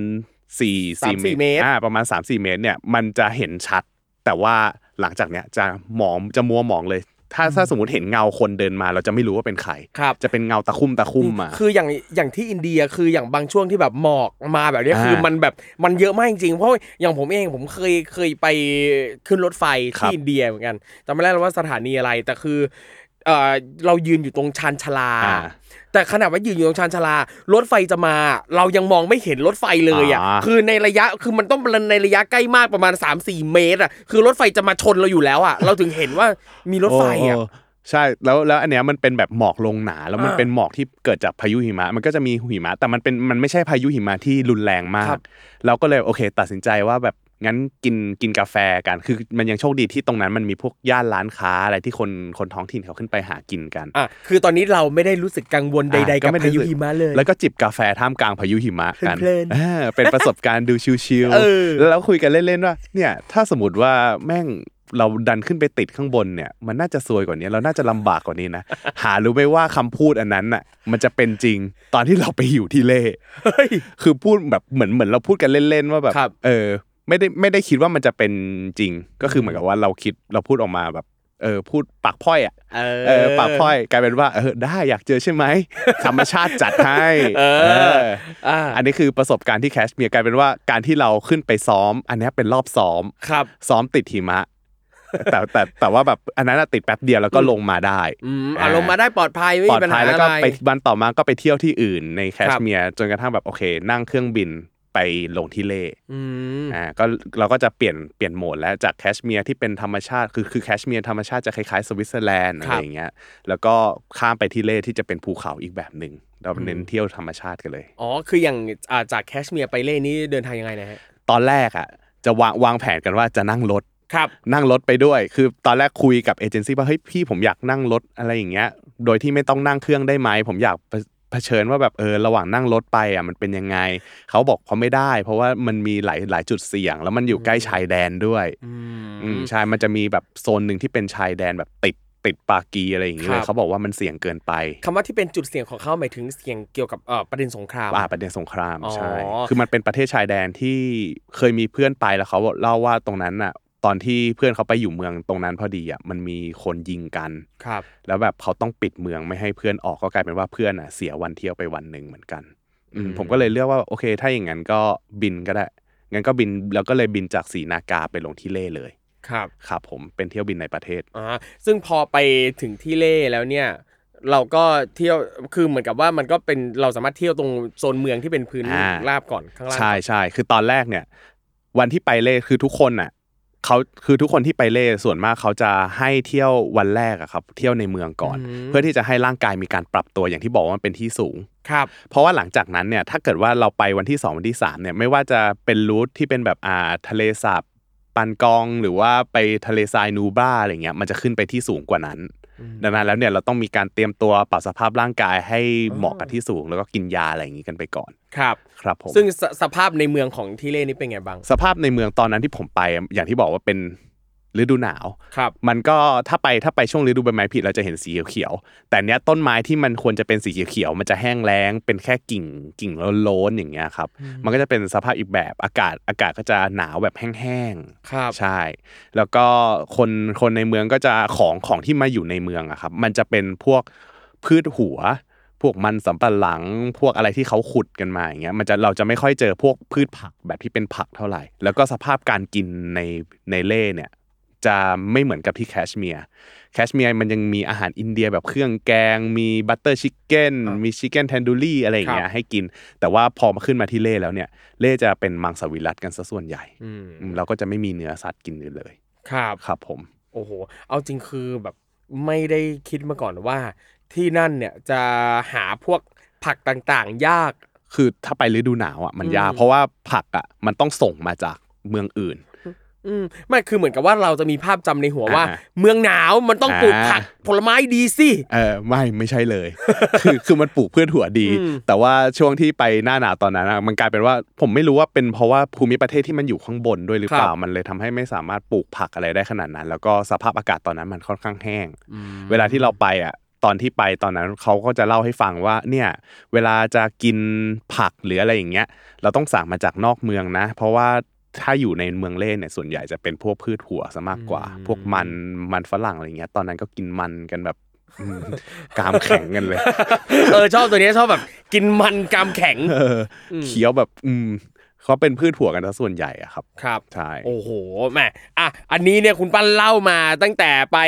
สี่สามสี่เมตรอ่าประมาณ3 4เมตรเนี่ยมันจะเห็นชัด แต่ว่าหลังจากเนี้ยจะหมองจะมัวหมองเลย ถ้าถ้าสมมติเห็นเงาคนเดินมา เราจะไม่รู้ว่าเป็นใครครับจะเป็นเงาตะคุ่มตะคุ่มมาคืออย่างอย่างที่อินเดียคืออย่างบางช่วงที่แบบหมอกมาแบบเนี้ยอ่าคือมันแบบมันเยอะมากจริงๆเพราะอย่างผมเองผมเคยเคยไปขึ้นรถไฟครัที่บอินเดียเหมือนกันจำไม่ได้แล้วว่าสถานีอะไรแต่คือ เออเรายืนอยู่ตรงชานชาลาอ่าแต่ขณะว่ายืนอยู่ตรงชานชาลารถไฟจะมา เรายังมองไม่เห็นรถไฟเลยอะอ่าคือในระยะคือมันต้องในระยะใกล้มากประมาณ 3-4 เมตรอะคือรถไฟจะมาชนเราอยู่แล้วอะ เราถึงเห็นว่ามีรถไฟอะโใช่แล้วแล้วอันเนี้ยมันเป็นแบบหมอกลงหนา แล้วมันอ่าเป็นหมอกที่เกิดจากพายุหิมะ มันก็จะมีหิมะ แต่มันเป็นมันไม่ใช่พายุหิมะที่รุนแรงมาครักบเราก็เลยโอเค ตัดสินใจว่าแบบ งั้นกินกินกาแฟกัน คือมันยังโชคดีที่ตรงนั้นมันมีพวกย่านร้านค้าอะไรที่คนคนท้องถิ่นเขาขึ้นไปหากินกันอะคือตอนนี้เราไม่ได้รู้สึกกังวลใดอะๆกับก็ไม่ได้พายุรู้สึกหิมะเลย แล้วก็จิบกาแฟท่ามกลางพายุหิมะกันเพลินๆอ่าเป็นประสบการณ์ดูชิลเออๆแล้วเราคุยกันเล่นๆว่า เนี่ยถ้าสมมติว่าแม่งเราดันขึ้นไปติดข้างบนเนี่ยมันน่าจะซวยกว่านี้เราน่าจะลำบากกว่านี้นะหารู้ไหมว่าคำพูดอันนั้นน่ะ มันจะเป็นจริงตอนที่เราไปอยู่ที่เล่เฮ้ยคือพูดแบบเหมือนเหมือนเราพูดกันเล่นๆว่าแบบครับเออ ไม่ได้ไม่ได้คิดว่ามันจะเป็นจริง ก็คือเหมือนกับว่าเราคิดเราพูดออกมาแบบ เออพูดปากพร่อยอะเออเออปากพร่อยกลายเป็นว่าเออได้อยากเจอใช่ไหมธรรมชาติจัดให้เออเอออ่าอันนี้คือประสบการณ์ที่แคชเมียร์กลายเป็นว่าการที่เราขึ้นไปซ้อม อันเนี้ยเป็นรอบซ้อมครับ ซ้อมติดหิมะแต่แต่แต่ว่าแบบอันนั้นอะติดแป๊บเดียวแล้วก็ลงมาได้อืมอะลงมาได้ปลอดภัยไม่ปลอมีดปัญภัหายแล้วอะก็ไรไปวันต่อมาก็ไปเที่ยวที่อื่นในแคชครับเมียร์จนกระทั่งแบบโอเค นั่งเครื่องบิน ไปลงที่เล่อืมอ่าก็เราก็จะเปลี่ยนเปลี่ยนโหมดแล้วจากแคชเมียร์ที่เป็นธรรมชาติคือคือแคชเมียร์ธรรมชาติจะคล้ายๆสวิตเซอร์แลนด์อะไรอย่างเงี้ยแล้วก็ข้ามไปที่เล่ที่จะเป็นภูเขาอีกแบบหนึ่งเราเน้นเที่ยวธรรมชาติกันเลยอ๋อคืออย่างอ่าจากแคชเมียร์ไปเล่นี่เดินทางยังไงนะฮะตอนแรกอะจะวางวางแผนกันว่าจะนั่งรถครับนั่งรถไปด้วย คือตอนแรกคุยกับเอเจนซี่ว่าเฮ้ยพี่ผมอยากนั่งรถอะไรอย่างเงี้ย โดยที่ไม่ต้องนั่งเครื่องได้ไหมผมอยาก เผเผชิญว่าแบบเออระหว่างนั่งรถไปอะมันเป็นยังไง เขาบอกเขาไม่ได้ เพราะว่ามันมีหลายหลายจุดเสี่ยง แล้วมันอยู่ใกล้ชายแดนด้วยอืมอืมใช่มันจะมีแบบโซนหนึ่งที่เป็นชายแดนแบบติดติดปากีอะไรอย่างเงี้ยครัเลยบเขาบอกว่ามันเสี่ยงเกินไปคำว่าที่เป็นจุดเสี่ยงของเขาหมายถึงเสี่ยงเกี่ยวกับเอ่อประเด็นสงครามอ่าประเด็นสงครามอ๋อใช่คือมันเป็นประเทศชายแดนที่เคยมีเพื่อนไปแล้วเขาเล่าว่าตรงนั้นน่ะ ตอนที่เพื่อนเขาไปอยู่เมืองตรงนั้นพอดีอะมันมีคนยิงกันครับ แล้วแบบเขาต้องปิดเมืองไม่ให้เพื่อนออกก็กลายเป็นว่าเพื่อนอะเสียวันเที่ยวไปวันหนึ่งเหมือนกันอืมอืมผมก็เลยเลือกว่าโอเค ถ้าอย่างนั้นก็บินก็ได้งั้นก็บินแล้วก็เลยบินจากศรีนากาไปลงที่เล่เลยครับครับผมเป็นเที่ยวบินในประเทศอ่าซึ่งพอไปถึงที่เล่แล้วเนี่ย เราก็เที่ยวคือเหมือนกับว่ามันก็เป็นเราสามารถเที่ยวตรงโซนเมืองที่เป็นพื้นอ่าราบก่อนข้างล่างใช่ใช่คือตอนแรกเนี่ย วันที่ไปเล่คือทุกคนอะ เขาคือทุกคนที่ไปเล่ส่วนมากเขาจะให้เที่ยววันแรกอะครับ เที่ยวในเมืองก่อน เพื่อที่จะให้ร่างกายมีการปรับตัวอย่างที่บอกว่ามันเป็นที่สูงครับ เพราะว่าหลังจากนั้นเนี่ยถ้าเกิดว่าเราไปวันที่ 2 วันที่3เนี่ยไม่ว่าจะเป็นรูทที่เป็นแบบอ่าทะเลสาบปันกองหรือว่าไปทะเลทรายนูบราอะไรเงี้ยมันจะขึ้นไปที่สูงกว่านั้น ดังนั้นแล้วเนี่ยเราต้องมีการเตรียมตัวปรับสภาพร่างกายให้เหมาะกับที่สูง แล้วก็กินยาอะไรอย่างนี้กันไปก่อนครับครับผมซึ่งสสภาพในเมืองของที่เล่นี่เป็นไงบ้างสภาพในเมืองตอนนั้นที่ผมไปอย่างที่บอกว่าเป็น ฤดูหนาวครับมันก็ถ้าไปถ้าไปช่วงฤดูใบไม้ผลิเราจะเห็นสีเขียวๆแต่เนี้ยต้นไม้ที่มันควรจะเป็นสีเขียวๆมันจะแห้งแล้ง เป็นแค่กิ่งกิ่งโล้นๆอย่างเงี้ยครับ มันก็จะเป็นสภาพอีกแบบอากาศอากาศก็จะหนาวแบบแห้งๆครับใช่ แล้วก็คนคนในเมืองก็จะของของที่มาอยู่ในเมืองอะครับมันจะเป็นพวกพืชหัวพวกมันสำปะหลังพวกอะไรที่เขาขุดกันมาอย่างเงี้ยมันจะเราจะไม่ค่อยเจอพวกพืชผักแบบที่เป็นผักเท่าไหร่ แล้วก็สภาพการกินในในเล่เนี่ย จะไม่เหมือนกับที่แคชเมียร์แคชเมียร์มันยังมีอาหารอินเดียแบบเครื่องแกง มี butter chicken อ่ามีมี chicken tandoori อะไรอย่างเงี้ยครับให้กิน แต่ว่าพอมาขึ้นมาที่เล่แล้วเนี่ย เล่จะเป็นมังสวิรัตกันซะส่วนใหญ่อืมอืมเราก็จะไม่มีเนื้อสัตว์กินเลย ครับครับผม โอ้โหเอาจริงคือแบบไม่ได้คิดมาก่อนว่า ที่นั่นเนี่ยจะหาพวกผักต่างๆ ยาก คือถ้าไปฤดูหนาวอะมันยากอืมเพราะว่าผักอะมันต้องส่งมาจากเมืองอื่น อืมไม่คือเหมือนกับว่าเราจะมีภาพจำในหัวว่าอ่า เมืองหนาวมันต้องปลูกอ่าผักผลไม้ดีสิเออไม่ไม่ใช่เลย คือคือมันปลูกเพื่อถั่วดีอืมแต่ว่าช่วงที่ไปหน้าหนาวตอนนั้นอะมันกลายเป็นว่าผมไม่รู้ว่าเป็นเพราะว่าภูมิประเทศที่มันอยู่ข้างบนด้วยหรือเปล่ามันเลยทำให้ไม่สามารถปลูกผักอะไรได้ขนาดนั้น แล้วก็สภาพอากาศตอนนั้นมันค่อนข้างแห้ง เวลาที่เราไปอะตอนที่ไปตอนนั้นเขาก็จะเล่าให้ฟังว่าเนี่ยเวลาจะกินผักหรืออะไรอย่างเงี้ย เราต้องสั่งมาจากนอกเมืองนะ เพราะว่า ถ้าอยู่ในเมืองเล่เนี่ยส่วนใหญ่จะเป็นพวกพืชหัวซะมากกว่าอืมพวกมันมันฝรั่งอะไรเงี้ย ตอนนั้นก็กินมันกันแบบอืมกรามแข็งกันเลย เออชอบตัวนี้ชอบแบบกินมันกามแข็งเอออเคี้ยวแบบ อืมเขาเป็นพืชหัวกันซะส่วนใหญ่อะครับ ครับใช่โอ้โหแหม่อะอันนี้เนี่ยคุณปั้นเล่ามาตั้งแต่ไป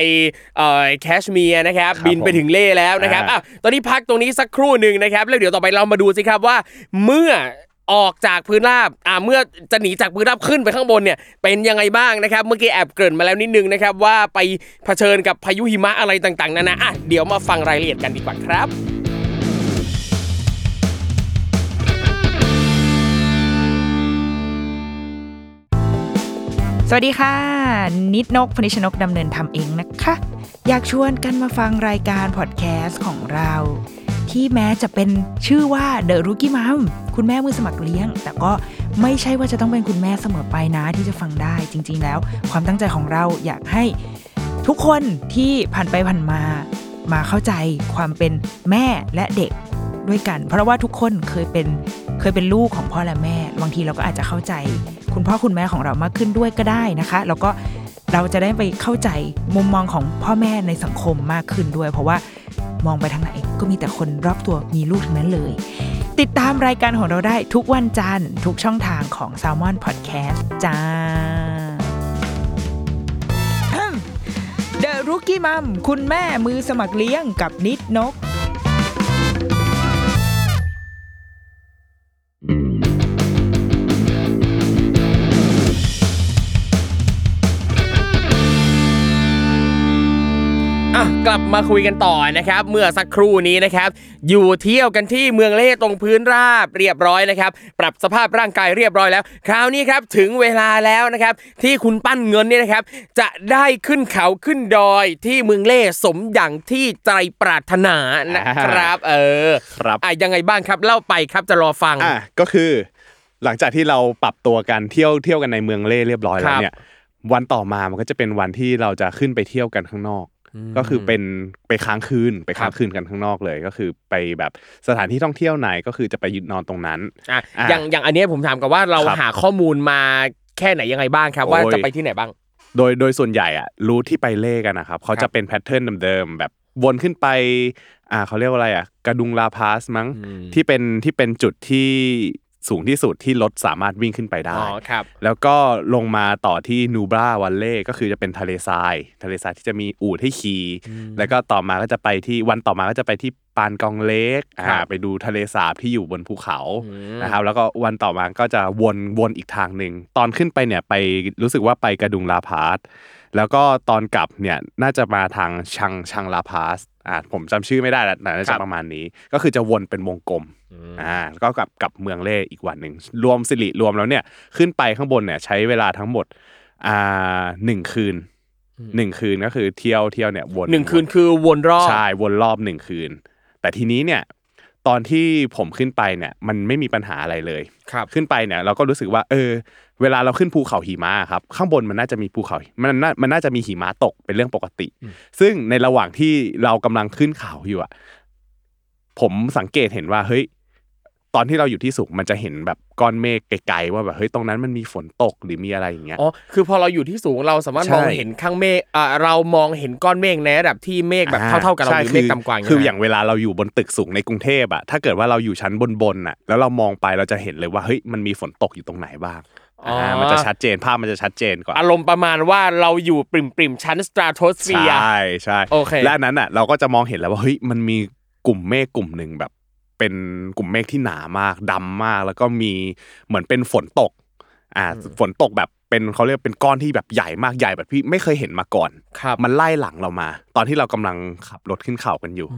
เอ่อแคชเมียร์นะครับครับบินไปถึงเล่แล้วนะครับอ่าอะตอนนี้พักตรงนี้สักครู่หนึ่งนะครับ แล้วเดี๋ยวต่อไปเรามาดูสิครับว่า เมื่อ ออกจากพื้นราบอ่าเมื่อจะหนีจากพื้นราบขึ้นไปข้างบนเนี่ยเป็นยังไงบ้างนะครับเมื่อกี้แอบเกริ่นมาแล้วนิดนึงนะครับว่าไปเผชิญกับพายุหิมะอะไรต่างๆนานาอะเดี๋ยวมาฟังรายละเอียดกันดีกว่าครับสวัสดีค่ะ นิดนกพนิชนกดำเนินทำเองนะคะ อยากชวนกันมาฟังรายการพอดแคสต์ของเรา ที่แม้จะเป็นชื่อว่า The Rookie Mom คุณแม่มือสมัครเลี้ยง แต่ก็ไม่ใช่ว่าจะต้องเป็นคุณแม่เสมอไปนะที่จะฟังได้จริง ๆ แล้ว ความตั้งใจของเราอยากให้ทุกคนที่ผ่านไปผ่านมา มาเข้าใจความเป็นแม่และเด็กด้วยกัน เพราะว่าทุกคนเคยเป็นเคยเป็นลูกของพ่อและแม่ บางทีเราก็อาจจะเข้าใจ คุณพ่อคุณแม่ของเรามากขึ้นด้วยก็ได้นะคะ แล้วก็เราจะได้ไปเข้าใจมุมมองของพ่อแม่ในสังคมมากขึ้นด้วย เพราะว่า มองไปทางไหนก็มีแต่คนรอบตัวมีลูกทั้งนั้นเลย ติดตามรายการของเราได้ทุกวันจันทร์ทุกช่องทางของ s a l m o n Podcast จ้า The Rookie Mom คุณแม่มือสมัครเลี้ยงกับนิดนกะกลับมาคุยกันต่อนะครับ เมื่อสักครู่นี้นะครับ อยู่เที่ยวกันที่เมืองเล่ตรงพื้นราบเรียบร้อยนะครับ ปรับสภาพร่างกายเรียบร้อยแล้ว คราวนี้ครับถึงเวลาแล้วนะครับ ที่คุณปั้นเงินเนี่ยนะครับ จะได้ขึ้นเขาขึ้นดอยที่เมืองเล่สมอย่างที่ใจปรารถนานะครับ เออครับอะยังไงบ้างครับเล่าไปครับจะรอฟังอะก็คือ หลังจากที่เราปรับตัวกันเที่ยวเที่ยวกันในเมืองเล่เรียบร้อยแล้ครัวบเนี่ยวันต่อมามันก็จะเป็นวันที่เราจะขึ้นไปเที่ยวกันข้างนอก ก็คือเป็นไปค้างคืนไปค้างคืนกันข้างนอกเลย ก็คือไปแบบสถานที่ท่องเที่ยวไหนก็คือจะไปยืนนอนตรงนั้นอะอะอย่างอย่างอันเนี้ยผมถามกับว่าเราครับหาข้อมูลมาแค่ไหนยังไงบ้างครับโอ้ยว่าจะไปที่ไหนบ้าง โดยโดยส่วนใหญ่อะรูทที่ไปเล่กันนะครับเขาครัจะบเป็นแพทเทิร์นเดิมๆแบบวนขึ้นไปอ่าเขาเรียกว่าอะไรอะกระดุงลาพาสมั้งอืมที่เป็นที่เป็นจุดที่ สูงที่สุดที่รถสามารถวิ่งขึ้นไปได้อ๋อครับแล้วก็ลงมาต่อที่นูบราวันเล่ก็คือจะเป็นทะเลทราย ทะเลทรายที่จะมีอู่ให้ขี่แล้วก็ต่อมาก็จะไปที่วันต่อมาก็จะไปที่ปานกองเล็กอ่าครับไปดูทะเลสาบที่อยู่บนภูเขาอืมนะครับแล้วก็วันต่อมาก็จะวนวนอีกทางหนึ่งตอนขึ้นไปเนี่ยไปรู้สึกว่าไปกระดุงลาพาสแล้วก็ตอนกลับเนี่ยน่าจะมาทางชังชังลาพาสอ่าผมจำชื่อไม่ได้แล้วแต่น่าครัจะบประมาณนี้ ก็คือจะวนเป็นวงกลม อ่าก็กลับกลับเมืองเล่อีกวันหนึ่งรวมสิริรวมแล้วเนี่ยขึ้นไปข้างบนเนี่ยใช้เวลาทั้งหมดอ่าหนึ่งคืนหนึ่งคืนก็คือเที่ยวเที่ยวเนี่ยวนหนึ่งคืนคือวนรอบใช่วนรอบหนึ่งคืน แต่ทีนี้เนี่ยตอนที่ผมขึ้นไปเนี่ยมันไม่มีปัญหาอะไรเลยครับขึ้นไปเนี่ยเราก็รู้สึกว่าเออ เวลาเราขึ้นภูเขาหิมะครับข้างบนมันน่าจะมีภูเขา มันน่ามันน่าจะมีหิมะตกเป็นเรื่องปกติ ซึ่งในระหว่างที่เรากำลังขึ้นเขาอยู่อะผมสังเกตเห็นว่าเฮ้ย ตอนที่เราอยู่ที่สูงมันจะเห็นแบบก้อนเมฆไกลๆว่าแบบเฮ้ยตรงนั้นมันมีฝนตกหรือมีอะไรอย่างเงี้ยอ๋อคือพอเราอยู่ที่สูงเราสามารถใช่มองเห็นข้างเมฆอ่าเรามองเห็นก้อนเมฆในระดับที่เมฆแบบเท่าๆกับเราใช่หรือเมฆต่ำกว่าคืออย่างเงี้ยเวลาเราอยู่บนตึกสูงในกรุงเทพอะถ้าเกิดว่าเราอยู่ชั้นบนๆอะแล้วเรามองไปเราจะเห็นเลยว่าเฮ้ยมันมีฝนตกอยู่ตรงไหนบ้างอ๋ออ่ามันจะชัดเจนภาพมันจะชัดเจนกว่าอารมณ์ประมาณว่าเราอยู่ปริมปริมๆชั้นสตราโทสเฟียร์ใช่ใช่โอเคและอันนั้นอะเราก็จะมองเห็นแล้วว่าเฮ้ยมันมีกลุ่มเมฆกลุ่มหนึ่งแบบ เป็นกลุ่มเมฆที่หนามากดำมาก แล้วก็มีเหมือนเป็นฝนตกอ่าฝนตกแบบเป็นเขาเรียกเป็นก้อนที่แบบใหญ่มากใหญ่แบบพี่ไม่เคยเห็นมาก่อนครับมันไล่หลังเรามา ตอนที่เรากำลังขับรถขึ้นเขากันอยู่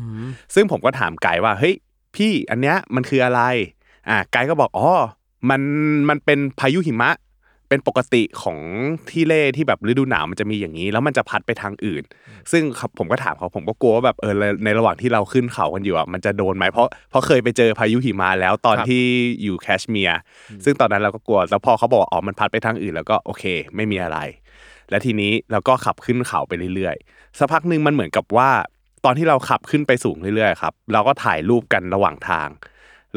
ซึ่งผมก็ถามไกด์ว่าเฮ้ยพี่อันเนี้ยมันคืออะไรอ่าไกด์ก็บอกอ๋อมันมันเป็นพายุหิมะ เป็นปกติของที่เล่ที่แบบฤดูหนาวมันจะมีอย่างนี้ แล้วมันจะพัดไปทางอื่น ซึ่งครับผมก็ถามเขาผมก็กลัวว่าแบบเออในระหว่างที่เราขึ้นเขากันอยู่อะมันจะโดนไหมเพราะเพราะเคยไปเจอพายุหิมะแล้วตอนครับที่อยู่แคชเมียร์ซึ่งตอนนั้นเราก็กลัวแล้วพอเขาบอกว่าอ๋อมันพัดไปทางอื่น แล้วก็โอเค ไม่มีอะไร และทีนี้เราก็ขับขึ้นเขาไปเรื่อยๆสักพักหนึ่งมันเหมือนกับว่า ตอนที่เราขับขึ้นไปสูงเรื่อยๆครับเราก็ถ่ายรูปกันระหว่างทาง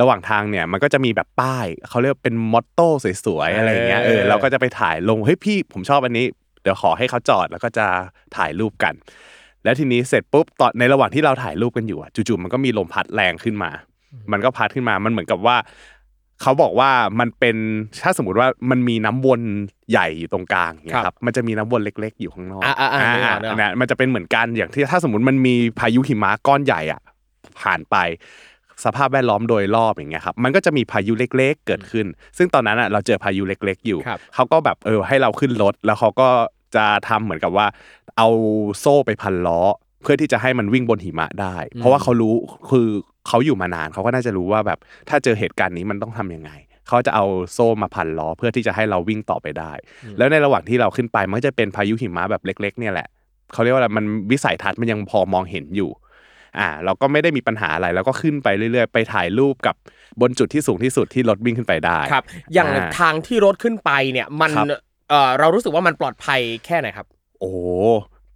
ระหว่างทางเนี่ยมันก็จะมีแบบป้ายเขาเรียกว่าเป็นมอตโต้สวยๆอะไรอย่างเงี้ยเออเออเราก็จะไปถ่ายลงเฮ้ยพี่ผมชอบอันนี้ เดี๋ยวขอให้เขาจอดแล้วก็จะถ่ายรูปกัน แล้วทีนี้เสร็จปุ๊บตอนในระหว่างที่เราถ่ายรูปกันอยู่อะจู่ๆมันก็มีลมพัดแรงขึ้นมา มันก็พัดขึ้นมามันเหมือนกับว่าเขาบอกว่ามันเป็นถ้าสมมติว่ามันมีน้ำวนใหญ่อยู่ตรงกลางเนี่ยครับครับมันจะมีน้ำวนเล็ก ๆ อยู่ข้างนอกอ่าอ่าอ่านึกออกนึกออกเนี่ยมันจะเป็นเหมือนกันอย่างที่ถ้าสมมติมันมีพายุหิมะก้อนใหญ่อะผ่านไป สภาพแวดล้อมโดยรอบอย่างเงี้ยครับมันก็จะมีพายุเล็กๆ เกิดขึ้น ซึ่งตอนนั้นอะเราเจอพายุเล็ก ๆ อยู่ครับเขาก็แบบเออให้เราขึ้นรถแล้วเขาก็จะทำเหมือนกับว่า เอาโซ่ไปพันล้อ เพื่อที่จะให้มันวิ่งบนหิมะได้ เพราะว่าเขารู้คือเขาอยู่มานานเขาก็น่าจะรู้ว่าแบบถ้าเจอเหตุการณ์นี้มันต้องทำยังไงเขาจะเอาโซ่มาพันล้อเพื่อที่จะให้เราวิ่งต่อไปได้ แล้วในระหว่างที่เราขึ้นไปมันก็จะเป็นพายุหิมะแบบเล็ก ๆ เนี่ยแหละเขาเรียกว่าอะไรมันวิสัยทัศน์มันยังพอมองเห็นอยู่ อ่าเราก็ไม่ได้มีปัญหาอะไรแล้วก็ขึ้นไปเรื่อยๆ ไปถ่ายรูปกับบนจุดที่สูงที่สุดที่รถวิ่งขึ้นไปได้ครับ อย่างอ่าทางที่รถขึ้นไปเนี่ยมันครับเอ่อเรารู้สึกว่ามันปลอดภัยแค่ไหนครับ โอ้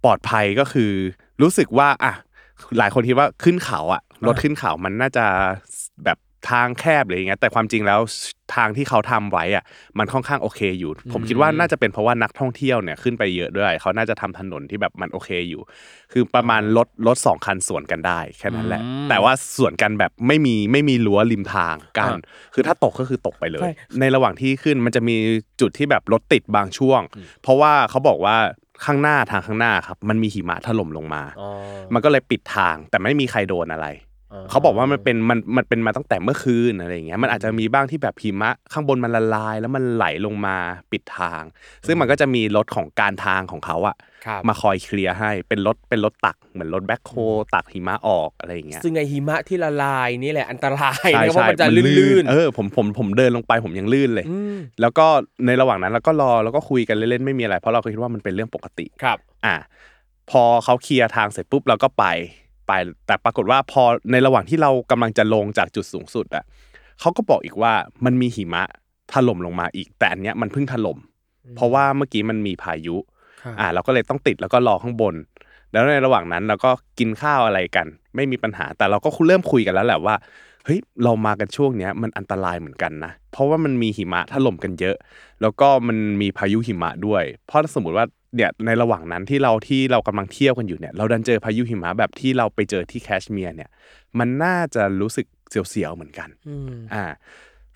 ปลอดภัยก็คือ รู้สึกว่าอะหลายคนคิดว่าขึ้นเขาอะรถขึ้นเขามันน่าจะแบบ ทางแคบหรืออย่างเงี้ยแต่ความจริงแล้วทางที่เขาทำไว้อะมันค่อนข้างโอเคอยู่ ผมคิดว่าน่าจะเป็นเพราะว่านักท่องเที่ยวเนี่ยขึ้นไปเยอะด้วย เขาน่าจะทำถนนที่แบบมันโอเคอยู่ คือประมาณรถรถสองคันสวนกันได้แค่นั้นแหละอืมแต่ว่าสวนกันแบบไม่มีไม่มีรั้วริมทางกันอ่าคือถ้าตกก็คือตกไปเลยใช่ในระหว่างที่ขึ้นมันจะมีจุดที่แบบรถติดบางช่วง เพราะว่าเขาบอกว่าข้างหน้าทางข้างหน้าครับมันมีหิมะถล่มลงมาอ๋อมันก็เลยปิดทางแต่ไม่มีใครโดนอะไรอ๋อ เขาบอกว่ามันเป็นมันมันเป็นมาตั้งแต่เมื่อคืนอะไรอย่างเงี้ยมันอาจจะมีบ้างที่แบบหิมะข้างบนมันละลาย แล้วมันไหลลงมาปิดทาง ซึ่งมันก็จะมีรถของการทางของเขาอะครับมาคอยเคลียร์ให้เป็นรถเป็นรถตักเหมือนรถแบ็คโฮตักหิมะออกอะไรอย่างเงี้ยซึ่งไอหิมะที่ละลายนี่แหละอันตรายใช่นะเพราะใช่มันจะลื่นๆเออผมผมผมเดินลงไปผมยังลื่นเลยมแล้วก็ในระหว่างนั้นเราก็รอแล้วก็คุยกันเล่นๆไม่มีอะไร เพราะเราก็คิดว่ามันเป็นเรื่องปกติครับ อะพอเขาเคลียร์ทางเสร็จปุ๊บเราก็ไป ไป แต่ปรากฏว่าพอในระหว่างที่เรากำลังจะลงจากจุดสูงสุดอะเขาก็บอกอีกว่ามันมีหิมะถล่มลงมาอีก แต่อันเนี้ยมันเพิ่งถล่มเพราะว่าเมื่อกี้มันมีพายุครับอะเราก็เลยต้องติดแล้วก็รอข้างบน แล้วในระหว่างนั้นเราก็กินข้าวอะไรกัน ไม่มีปัญหาแต่เราก็เริ่มคุยกันแล้วแหละว่าเฮ้ยเรามากันช่วงเนี้ยมันอันตรายเหมือนกันนะ เพราะว่ามันมีหิมะถล่มกันเยอะ แล้วก็มันมีพายุหิมะด้วย เพราะถ้าสมมติว่า เนี่ยในระหว่างนั้นที่เราที่เรากำลังเที่ยวกันอยู่เนี่ยเราดันเจอพายุหิมะแบบที่เราไปเจอที่แคชเมียร์เนี่ยมันน่าจะรู้สึกเสียวๆเหมือนกันอืมอ่า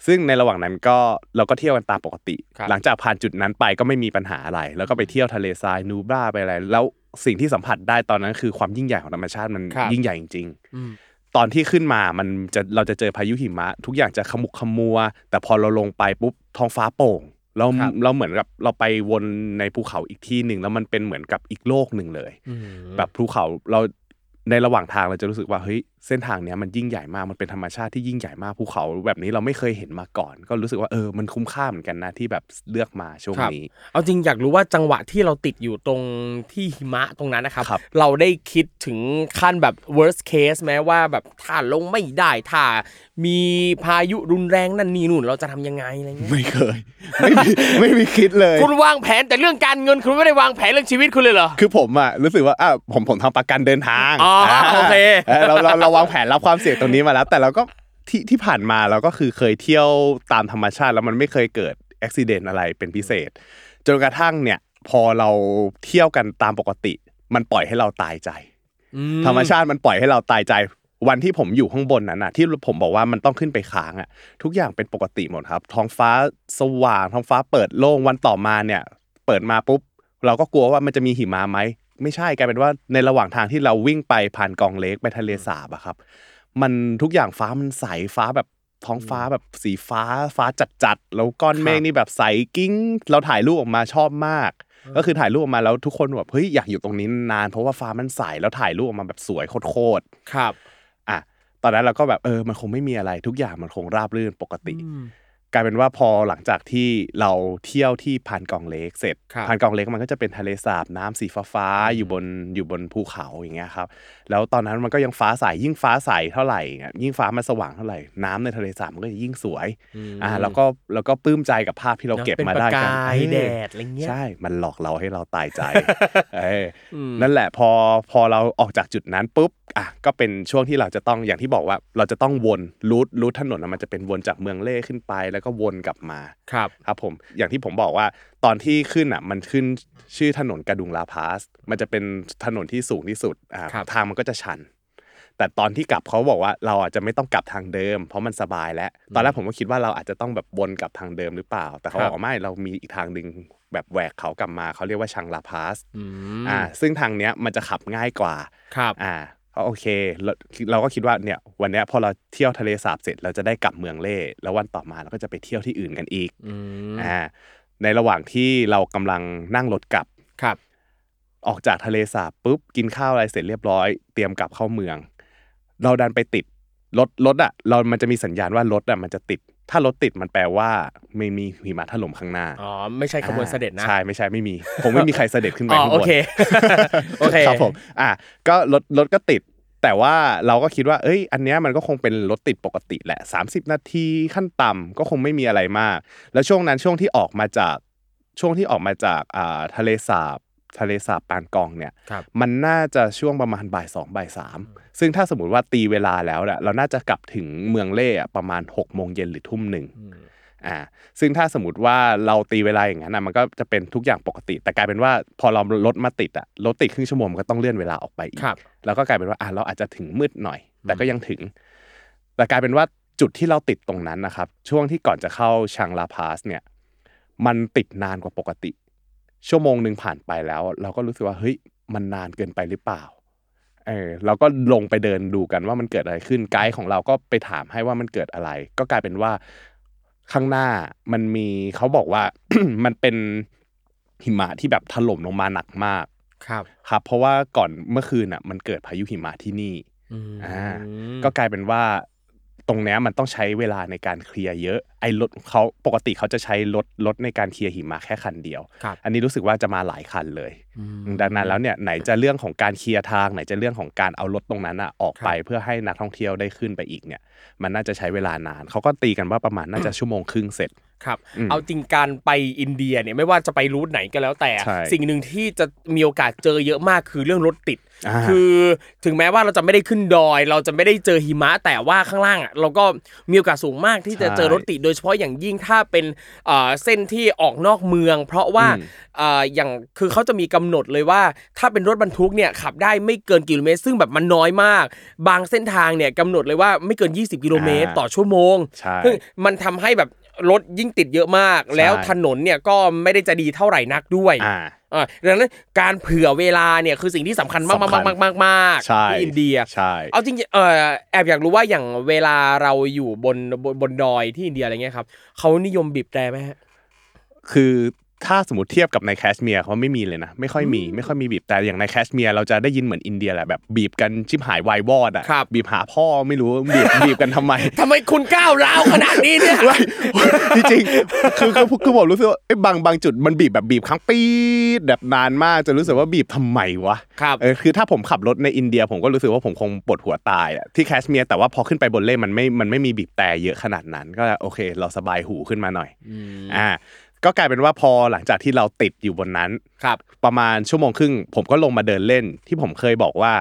ซึ่งในระหว่างนั้นก็เราก็เที่ยวกันตามปกติครับหลังจากผ่านจุดนั้นไปก็ไม่มีปัญหาอะไร แล้วก็ไปเที่ยวทะเลทรายนูบราไปอะไรแล้วสิ่งที่สัมผัสได้ตอนนั้นคือความยิ่งใหญ่ของธรรมชาติมันครับยิ่งใหญ่จริงอืมๆตอนที่ขึ้นมามันจะเราจะเจอพายุหิมะ ทุกอย่างจะขมุกขมัว แต่พอเราลงไปปุ๊บท้องฟ้าโปร่ง เราครับเราเหมือนกับเราไปวนในภูเขาอีกที่หนึ่งแล้วมันเป็นเหมือนกับอีกโลกหนึ่งเลยอืมแบบภูเขาเราในระหว่างทางเราจะรู้สึกว่าเฮ้ย เส้นทางเนี้ยมันยิ่งใหญ่มากมันเป็นธรรมชาติที่ยิ่งใหญ่มากภูเขาแบบนี้เราไม่เคยเห็นมาก่อน ก็รู้สึกว่าเออมันคุ้มค่าเหมือนกันนะที่แบบเลือกมาช่วงครับนี้ เอาจริงอยากรู้ว่าจังหวะที่เราติดอยู่ตรงที่หิมะตรงนั้นนะครับครับเราได้คิดถึงขั้นแบบ worst case ไหมว่าแบบถ้าลงไม่ได้ถ้ามีพายุรุนแรงนั่นนี่นู่นเราจะทำยังไงอะไรเงี้ยไม่เคย ไม่มีไม่มีคิดเลย คุณวางแผนแต่เรื่องการเงินคุณไม่ได้วางแผนเรื่องชีวิตคุณเลยเหรอคือผมอะรู้สึกว่าอะผมผมทำประกันเดินทางอ๋ออ่าโอเคเราเราเราวางแผนรับความเสี่ยงตรงนี้มาแล้ว แต่เราก็ที่ที่ผ่านมาเราก็คือเคยเที่ยวตามธรรมชาติแล้วมันไม่เคยเกิดอุบิเหตุอะไรเป็นพิเศษ จนกระทั่งเนี่ยพอเราเที่ยวกันตามปกติ มันปล่อยให้เราตายใจอืธรรมชาติมันปล่อยให้เราตายใจ วันที่ผมอยู่ข้างบนนั้นน่ะ ที่ผมบอกว่ามันต้องขึ้นไปค้างอะ ทุกอย่างเป็นปกติหมดครับ ท้องฟ้าสว่างท้องฟ้าเปิดโล่งวันต่อมาเนี่ย เปิดมาปุ๊บเราก็กลัวว่ามันจะมีหิมะไหม ไม่ใช่กลายเป็นว่าในระหว่างทางที่เราวิ่งไปผ่านกองเล็กไปทะเลสาบอะครับ มันทุกอย่างฟ้ามันใสฟ้าแบบท้องฟ้าแบบสีฟ้าฟ้าจัดๆแล้วก้อนเมฆนี่แบบใสกิ้ง เราถ่ายรูปออกมาชอบมาก ก็คือถ่ายรูปออกมาแล้วทุกคนแบบเฮ้ยอยากอยู่ตรงนี้นานเพราะว่าฟ้ามันใสแล้วถ่ายรูปออกมาแบบสวยโคตรครับๆอะตอนนั้นเราก็แบบเออมันคงไม่มีอะไรทุกอย่างมันคงราบรื่นปกติ กลายเป็นว่าพอหลังจากที่เราเที่ยวที่พานกองเล็กเสร็จครับพานกองเล็กมันก็จะเป็นทะเลสาบน้ำสีฟ้าๆอยู่บนอยู่บนภูเขาอย่างเงี้ยครับแล้วตอนนั้นมันก็ยังฟ้าใสยิ่งฟ้าใสเท่าไหร่อะยิ่งฟ้ามันสว่างเท่าไหร่น้ำในทะเลสาบมันก็จะยิ่งสวยอ่าแล้วก็แล้วก็ปลื้มใจกับภาพที่เราเก็บมาได้กันเป็นประกายเออแดดอะไรเงี้ยใช่มันหลอกเราให้เราตายใจเอออมนั่นแหละพอพอเราออกจากจุดนั้นปุ๊บอะก็เป็นช่วงที่เราจะต้องอย่างที่บอกว่าเราจะต้องวนรูทรูทถนนน่ะมันจะเป็นวนจากเมืองเล่ขึ้นไปแล้วก็วนกลับมาครับครับผมอย่างที่ผมบอกว่าตอนที่ขึ้นอะมันขึ้นชื่อถนนกระดุงลาพาส มันจะเป็นถนนที่สูงที่สุดอ่าครับทางมันก็จะชัน แต่ตอนที่กลับเขาบอกว่าเราอาจจะไม่ต้องกลับทางเดิม เพราะมันสบายแล้ว ตอนแรกผมก็คิดว่าเราอาจจะต้องแบบวนกลับทางเดิมหรือเปล่า แต่เขาบอกว่าไม่เรามีอีกทางหนึ่งแบบแหวกเขากลับมาเขาเรียกว่าชังลาพาสอืมอ่าซึ่งทางเนี้ยมันจะขับง่ายกว่าครับอ่าก็ โอเคเราเราก็คิดว่าเนี่ยวันเนี้ยพอเราเที่ยวทะเลสาบเสร็จเราจะได้กลับเมืองเล่ แล้ววันต่อมาเราก็จะไปเที่ยวที่อื่นกันอีกอืมอ่าในระหว่างที่เรากำลังนั่งรถกลับครับ ออกจากทะเลสาบปุ๊บกินข้าวอะไรเสร็จเรียบร้อย เตรียมกลับเข้าเมือง เราดันไปติดรถรถอะ เรามันจะมีสัญญาณว่ารถอะมันจะติด ถ้ารถติดมันแปลว่าไม่มีหิมะถล่มข้างหน้า อ๋อ ไม่ใช่ขบวนเสด็จนะ ใช่ ไม่ใช่ไม่มีคงไม่มีใครเสด็จขึ้นไปอ๋อข้างบน โอเค โอเค ครับผม อะ ก็รถรถก็ติด แต่ว่าเราก็คิดว่า เอ้ย อันเนี้ยมันก็คงเป็นรถติดปกติแหละ 30 นาทีขั้นต่ำก็คงไม่มีอะไรมาก แล้วช่วงนั้นช่วงที่ออกมาจากช่วงที่ออกมาจากอ่าทะเลสาบ ทะเลสาบปานกองเนี่ยครับมันน่าจะช่วงประมาณบ่ายสองบ่ายสามซึ่งถ้าสมมติว่าตีเวลาแล้วเนี่ยเราน่าจะกลับถึงเมืองเล่อะประมาณ6กโมงเย็นหรือทุ่มหนึ่งอ่าซึ่งถ้าสมมติว่าเราตีเวลาอย่างนั้นนะมันก็จะเป็นทุกอย่างปกติ แต่กลายเป็นว่าพอเรารถมาติดอะรถติดครึ่งชั่วโมงมันก็ต้องเลื่อนเวลาออกไปอีกครับแล้วก็กลายเป็นว่าอะเราอาจจะถึงมืดหน่อย แต่ก็ยังถึง แต่กลายเป็นว่าจุดที่เราติดตรงนั้นนะครับ ช่วงที่ก่อนจะเข้าชังลาพาสเนี่ย มันติดนานกว่าปกติ ชั่วโมงหนึ่งผ่านไปแล้ว เราก็รู้สึกว่าเฮ้ยมันนานเกินไปหรือเปล่าเออเราก็ลงไปเดินดูกันว่ามันเกิดอะไรขึ้นไกด์ของเราก็ไปถามให้ว่ามันเกิดอะไร ก็กลายเป็นว่าข้างหน้ามันมีเขาบอกว่ามันเป็นหิมะที่แบบถล่มลงมาหนักมากครับ ครับ เพราะว่าก่อนเมื่อคืนอะ มันเกิดพายุหิมะที่นี่อ่าก็กลายเป็นว่า ตรงเนี้ยมันต้องใช้เวลาในการเคลียร์เยอะไอ้รถเขาปกติเขาจะใช้รถรถในการเคลียร์หิมะแค่คันเดียว ครับอันนี้รู้สึกว่าจะมาหลายคันเลย ดังนั้นแล้วเนี่ยไหนจะเรื่องของการเคลียร์ทางไหนจะเรื่องของการเอารถตรงนั้นอะออกไปเพื่อให้นักท่องเที่ยวได้ขึ้นไปอีกเนี่ย มันน่าจะใช้เวลานานเขาก็ตีกันว่าประมาณน่าจะชั่วโมงครึ่งเสร็จ ครับอืมเอาจริงการไปอินเดียเนี่ยไม่ว่าจะไปรูทไหนก็แล้วแต่ใช่สิ่งหนึ่งที่จะมีโอกาสเจอเยอะมากคือเรื่องรถติดอ่าคือถึงแม้ว่าเราจะไม่ได้ขึ้นดอย เราจะไม่ได้เจอหิมะแต่ว่าข้างล่างอะเราก็มีโอกาสสูงมากที่จะเจอรถติดโดยเฉพาะอย่างยิ่งถ้าเป็นเอ่อเส้นที่ออกนอกเมือง เพราะว่าอืมเอ่ออย่างคือเขาจะมีกำหนดเลยว่า ถ้าเป็นรถบรรทุกเนี่ยขับได้ไม่เกินกิโลเมตร ซึ่งแบบมันน้อยมาก บางเส้นทางเนี่ยกำหนดเลยว่าไม่เกิน 20 กิโลเมตรอ่าต่อชั่วโมงใช่ซึ่งมันทำให้แบบ รถยิ่งติดเยอะมาก แล้วถนนเนี่ยก็ไม่ได้จะดีเท่าไหร่นักด้วยอ่าอ่าดังนั้นการเผื่อเวลาเนี่ยคือสิ่งที่สำคัญมากสำคัญมากมากมากใช่ที่อินเดียใช่เอาจริงๆเออแอบอยากรู้ว่าอย่างเวลาเราอยู่บนบนบนดอยที่อินเดียอะไรเงี้ยครับเขานิยมบีบแตรไหมฮะคือ ถ้าสมมติเทียบกับในแคชเมียร์เขาไม่มีเลยนะไม่ค่อยมีไม่ค่อยมีบีบแต่อย่างในแคชเมียร์เราจะได้ยินเหมือนอินเดียแหละแบบบีบกันชิบหายวายวอดอะครับบีบหาพ่อไม่รู้บีบบีบกันทำไมทำไมคุณก้าวร้าวขนาดนี้เนี่ยไม่จริงๆคือคือคือผมรู้สึกว่าเอ้ยบางบางจุดมันบีบแบบบีบค้างปี๊ดแบบนานมากจนรู้สึกว่าบีบทำไมวะครับเออคือถ้าผมขับรถในอินเดีย ผมก็รู้สึกว่าผมคงปวดหัวตายอะที่แคชเมียร์แต่ว่าพอขึ้นไปบนเล่มันไม่มันไม่มีบีบแตรเยอะขนาดนั้น ก็โอเค เราสบายหูขึ้นมาหน่อยอ่า ก็กลายเป็นว่าพอหลังจากที่เราติดอยู่บนนั้นครับ ประมาณชั่วโมงครึ่ง ผมก็ลงมาเดินเล่น ที่ผมเคยบอกว่า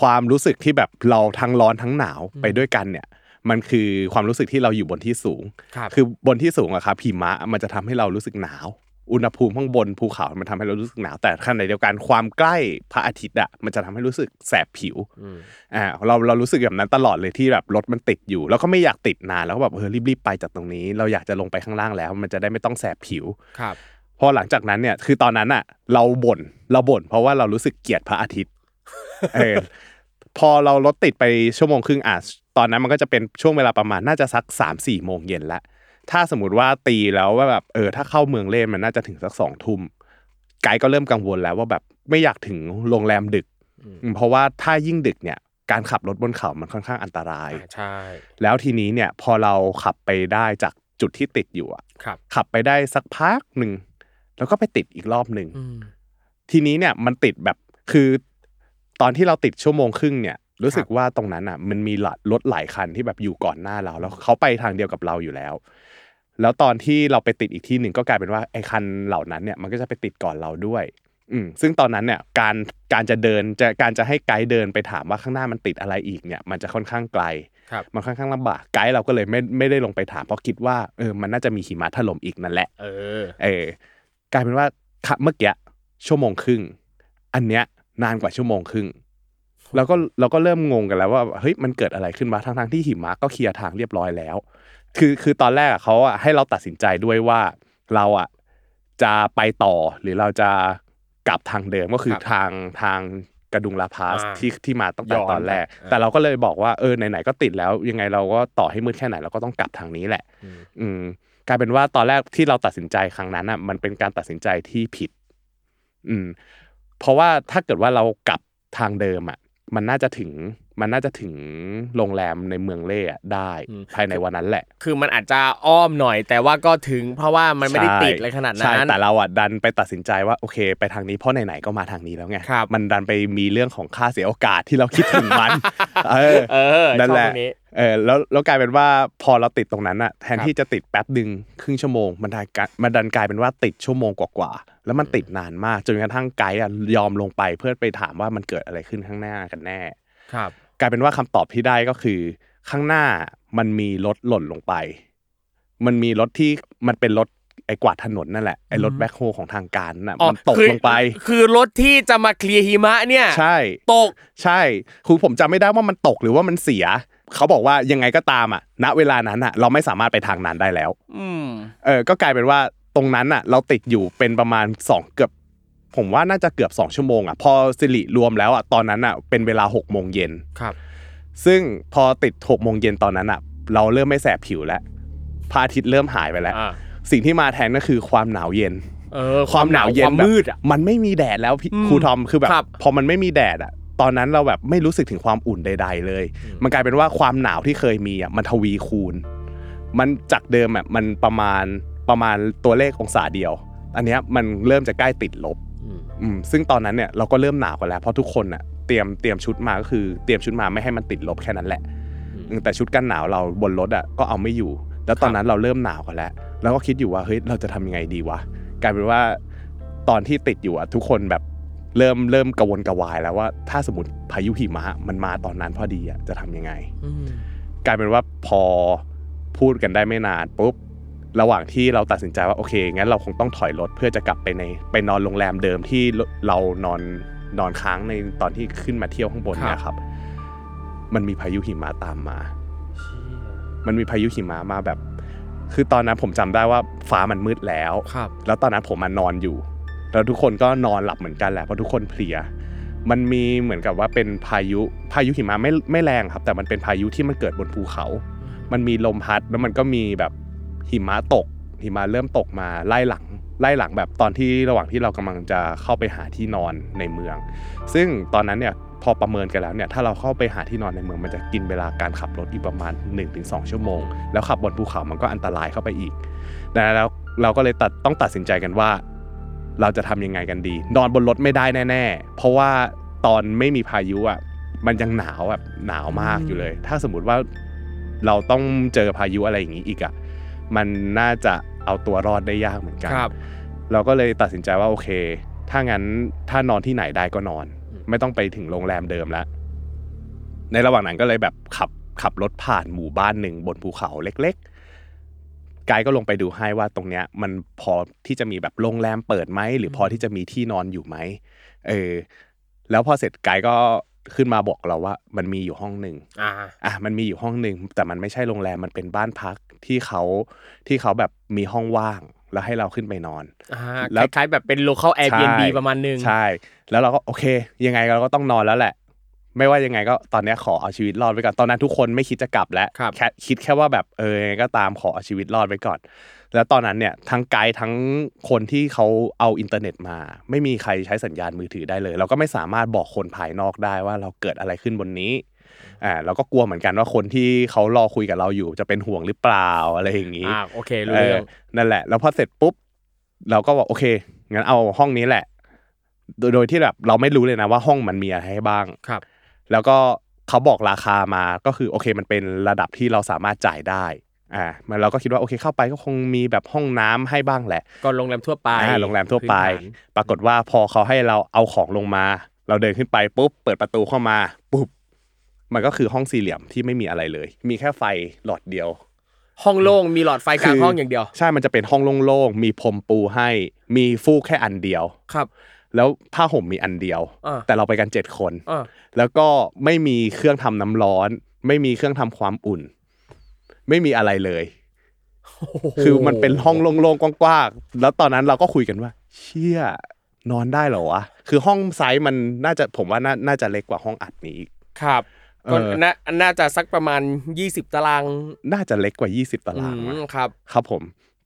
ความรู้สึกที่แบบเราทั้งร้อนทั้งหนาวไปด้วยกันเนี่ย มันคือความรู้สึกที่เราอยู่บนที่สูงครับคือบนที่สูงอะครับหิมะมันจะทำให้เรารู้สึกหนาว อุณหภูมิข้างบนภูเขามันทำให้เรารู้สึกหนาวแต่ขณะเดียวกันความใกล้พระอาทิตย์อะมันจะทำให้รู้สึกแสบผิวอืมอ่าเราเรารู้สึกแบบนั้นตลอดเลยที่แบบรถมันติดอยู่ แล้วก็ไม่อยากติดนานแล้วก็แบบเออรีบๆไปจากตรงนี้ เราอยากจะลงไปข้างล่างแล้ว มันจะได้ไม่ต้องแสบผิวครับพอหลังจากนั้นเนี่ยคือตอนนั้นอะเราบ่นเราบ่นเพราะว่าเรารู้สึกเกลียดพระอาทิตย์เออพอเรารถติดไปชั่วโมงครึ่งอะตอนนั้นมันก็จะเป็นช่วงเวลาประมาณน่าจะสักสามสี่โมงเย็นละ ถ้าสมมติว่าตีแล้วว่าแบบเออถ้าเข้าเมืองเล่นมันน่าจะถึงสักสองทุ่มไกด์ก็เริ่มกังวลแล้วว่าแบบไม่อยากถึงโรงแรมดึก เพราะว่าถ้ายิ่งดึกเนี่ยการขับรถบนเขามันค่อนข้างอันตรายอ่าใช่ แล้วทีนี้เนี่ยพอเราขับไปได้จากจุดที่ติดอยู่อะครับขับไปได้สักพักหนึ่ง แล้วก็ไปติดอีกรอบหนึ่งอืมทีนี้เนี่ยมันติดแบบคือ ตอนที่เราติดชั่วโมงครึ่งเนี่ย รู้สึกว่าตรงนั้นอะ มันมีหลรถหลายคันที่แบบอยู่ก่อนหน้าเรา แล้วเขาไปทางเดียวกับเราอยู่แล้ว แล้วตอนที่เราไปติดอีกที่หนึ่งก็กลายเป็นว่าไอ้คันเหล่านั้นเนี่ยมันก็จะไปติดก่อนเราด้วย อืมซึ่งตอนนั้นเนี่ยการการจะเดินจะการจะให้ไกด์เดินไปถามว่าข้างหน้ามันติดอะไรอีกเนี่ย มันจะค่อนข้างไกลครับมันค่อนข้างลำบากไกด์เราก็เลยไม่ไม่ได้ลงไปถามเพราะคิดว่าเออมันน่าจะมีหิมะถล่มอีกนั่นแหละ เออ เออกลายเป็นว่าขับเมื่อกี้ชั่วโมงครึ่ง อันเนี้ยนานกว่าชั่วโมงครึ่ง เราก็เราก็เริ่มงงกันแล้วว่าเฮ้ยมันเกิดอะไรขึ้นมาทั้งทที่หิมะก็เคลียร์ทางเรียบร้อยแล้ว คือคือตอนแรกอะเขาอะให้เราตัดสินใจด้วยว่าเราอะจะไปต่อหรือเราจะกลับทางเดิมก็คือครับทางทางกระดุงลาพาสอ่าที่ที่มาตั้งแต่ย้อนตอนแรกไปอ่าแต่เราก็เลยบอกว่าเออไหนๆก็ติดแล้ว ยังไงเราก็ต่อให้มืดแค่ไหนเราก็ต้องกลับทางนี้แหละอืมอืมกลายเป็นว่าตอนแรกที่เราตัดสินใจครั้งนั้นอะ มันเป็นการตัดสินใจที่ผิด อืม เพราะว่าถ้าเกิดว่าเรากลับทางเดิมอะ มันน่าจะถึง มันน่าจะถึงโรงแรมในเมืองเล่อะได้อืมภายในวันนั้นแหละ คือมันอาจจะอ้อมหน่อย แต่ว่าก็ถึง เพราะว่ามันไม่ได้ติดเลยขนาดใช่นั้นแต่เราอะดันไปตัดสินใจว่าโอเค ไปทางนี้เพราะไหนๆก็มาทางนี้แล้วไงครับมันดันไปมีเรื่องของค่าเสียโอกาสที่เราคิดถึงมันเออเออนั่นแหละชอบตรงนี้เออแล้วแล้วกลายเป็นว่าพอเราติดตรงนั้นอะแทนครับที่จะติดแป๊บหนึ่งครึ่งชั่วโมงมันดันกลายมันดันกลายเป็นว่าติดชั่วโมงกว่าๆแล้วมันติดนานมากจนกระทั่งไกด์อะยอมลงไปเพื่อไปถามว่ามันเกิดอะไรขึ้นข้างหน้ากันแน่ครับ กลายเป็นว่าคำตอบที่ได้ก็คือ ข้างหน้ามันมีรถหล่นลงไป มันมีรถที่มันเป็นรถไอ้กวาดถนนนั่นแหละไอ้รถแบ็คโฮของทางการน่ะอ๋อมันตกคือลงไป คือรถที่จะมาเคลียร์หิมะเนี่ยใช่ตกใช่คือผมจำไม่ได้ว่ามันตกหรือว่ามันเสียเขาบอกว่ายังไงก็ตามอะ ณเวลานั้นอะ เราไม่สามารถไปทางนั้นได้แล้ว อืมเออก็กลายเป็นว่าตรงนั้นอะ เราติดอยู่เป็นประมาณสองเกือบ ผมว่าน่าจะเกือบสองชั่วโมงอะพอสิริรวมแล้วอะตอนนั้นอะเป็นเวลาหกโมงเย็นครับ ซึ่งพอติดหกโมงเย็นตอนนั้นอะ เราเริ่มไม่แสบผิวแล้วพระอาทิตย์เริ่มหายไปแล้วอ่าสิ่งที่มาแทนก็คือความหนาวเย็นเออความหนาวเย็นความแบบมืดอะมันไม่มีแดดแล้วพี่อืมครูทอมคือแบบครับพอมันไม่มีแดดอะตอนนั้นเราแบบไม่รู้สึกถึงความอุ่นใด ๆ เลย มันกลายเป็นว่าความหนาวที่เคยมีอะมันทวีคูณ มันจากเดิมอะมันประมาณประมาณตัวเลของศาเดียว อันเนี้ยมันเริ่มจะใกล้ติดลบ อืมอืมซึ่งตอนนั้นเนี่ยเราก็เริ่มหนาวกันแล้ว เพราะทุกคนอะเตรียมเตรียมชุดมาก็คือ เตรียมชุดมาไม่ให้มันติดลบแค่นั้นแหละอืมอืมแต่ชุดกันหนาวเราบนรถอะก็เอาไม่อยู่ แล้วตอนนั้นเราเริ่มหนาวกันแล้ว แล้วก็คิดอยู่ว่าเฮ้ยเราจะทำยังไงดีวะกลายเป็นว่าตอนที่ติดอยู่อะทุกคนแบบเริ่มเริ่มกระวนกระวายแล้วว่าถ้าสมมติพายุหิมะมันมาตอนนั้นพอดีอะจะทำยังไงอืมกลายเป็นว่าพอพูดกันได้ไม่นานปุ๊บ ระหว่างที่เราตัดสินใจว่าโอเคงั้นเราคงต้องถอยรถเพื่อจะกลับไปในไปนอนโรงแรมเดิมที่เรานอนนอนค้างในตอนที่ขึ้นมาเที่ยวข้างบนเนี่ยครับ มันมีพายุหิมะตามมา มันมีพายุหิมะมาแบบ คือตอนนั้นผมจำได้ว่าฟ้ามันมืดแล้วครับ แล้วตอนนั้นผมมานอนอยู่ แล้วทุกคนก็นอนหลับเหมือนกันแหละเพราะทุกคนเพลีย มันมีเหมือนกับว่าเป็นพายุพายุหิมะไม่ไม่แรงครับ แต่มันเป็นพายุที่มันเกิดบนภูเขา มันมีลมพัดแล้วมันก็มีแบบ หิมะตกหิมะเริ่มตกมาไล่หลังไล่หลังแบบตอนที่ระหว่างที่เรากำลังจะเข้าไปหาที่นอนในเมือง ซึ่งตอนนั้นเนี่ยพอประเมินกันแล้วเนี่ยถ้าเราเข้าไปหาที่นอนในเมืองมันจะกินเวลาการขับรถอีกประมาณ 1-2 ชั่วโมง แล้วขับบนภูเขามันก็อันตรายเข้าไปอีกดังนั้นแล้วเราก็เลยตัดต้องตัดสินใจกันว่า เราจะทำยังไงกันดี นอนบนรถไม่ได้แน่ ๆ เพราะว่าตอนไม่มีพายุอะมันยังหนาวแบบหนาวมากอยู่เลย ถ้าสมมุติว่าเราต้องเจอพายุอะไรอย่างนี้อีกอะ มันน่าจะเอาตัวรอดได้ยากเหมือนกันครับเราก็เลยตัดสินใจว่าโอเค ถ้างั้นถ้านอนที่ไหนได้ก็นอนอืมไม่ต้องไปถึงโรงแรมเดิมแล้วในระหว่างนั้นก็เลยแบบขับขับรถผ่านหมู่บ้านหนึ่งบนภูเขาเล็ก ๆ ไกด์ก็ลงไปดูให้ว่าตรงเนี้ย มันพอที่จะมีแบบโรงแรมเปิดไหมหรือพอที่จะมีที่นอนอยู่ไหมเออ แล้วพอเสร็จไกด์ก็ขึ้นมาบอกเราว่า มันมีอยู่ห้องหนึ่งอ่า อะมันมีอยู่ห้องหนึ่งแต่มันไม่ใช่โรงแรมมันเป็นบ้านพัก ที่เขาที่เขาแบบมีห้องว่างแล้วให้เราขึ้นไปนอนอ่าแล้วคล้ายๆแบบเป็น local Airbnb ใช่ประมาณนึง ใช่ แล้วเราก็โอเค ยังไงเราก็ต้องนอนแล้วแหละ ไม่ว่ายังไงก็ตอนเนี้ยขอเอาชีวิตรอดไว้ก่อน ตอนนั้นทุกคนไม่คิดจะกลับแล้วครับแค่คิดแค่ว่าแบบเออยังไงก็ตามขอเอาชีวิตรอดไว้ก่อน แล้วตอนนั้นเนี่ยทั้งไกด์ทั้งคนที่เขาเอาอินเทอร์เน็ตมา ไม่มีใครใช้สัญญาณมือถือได้เลย เราก็ไม่สามารถบอกคนภายนอกได้ว่าเราเกิดอะไรขึ้นบนนี้ อ่าเราก็กลัวเหมือนกันว่าคนที่เขารอคุยกับเราอยู่จะเป็นห่วงหรือเปล่าอะไรอย่างนี้อ่าโอเครู้เรื่องนั่นแหละ แล้วพอเสร็จปุ๊บ เราก็บอกโอเคงั้นเอาห้องนี้แหละ โดยโดยที่แบบเราไม่รู้เลยนะว่าห้องมันมีอะไรให้บ้างครับ แล้วก็เขาบอกราคามาก็คือโอเคมันเป็นระดับที่เราสามารถจ่ายได้อ่ามันเราก็คิดว่าโอเคเข้าไปก็คงมีแบบห้องน้ำให้บ้างแหละ ก็โรงแรมทั่วไปอ่าโรงแรมทั่วไปพื้นฐานปรากฏว่าพอเขาให้เราเอาของลงมา เราเดินขึ้นไปปุ๊บเปิดประตูเข้ามาปุ๊บ มันก็คือห้องสี่เหลี่ยมที่ไม่มีอะไรเลย มีแค่ไฟหลอดเดียว ห้องโล่งมีหลอดไฟกลางห้องอย่างเดียว ใช่มันจะเป็นห้องโล่งๆมีพรมปูให้ มีฟูกแค่อันเดียวครับ แล้วผ้าห่มมีอันเดียวอ่าแต่เราไปกันเจ็ดคนอ่าแล้วก็ไม่มีเครื่องทำน้ำร้อน ไม่มีเครื่องทำความอุ่น ไม่มีอะไรเลย คือมันเป็นห้องโล่งๆกว้างๆแล้วตอนนั้นเราก็คุยกันว่า เชี่ยนอนได้เหรอวะ คือห้องไซส์มันน่าจะผมว่าน่าน่าจะเล็กกว่าห้องอัดนี้อีก ครับเออ ก็น่าน่าจะสักประมาณ 20 ตาราง น่าจะเล็กกว่า 20 ตารางอืมั้งมครับ ครับผม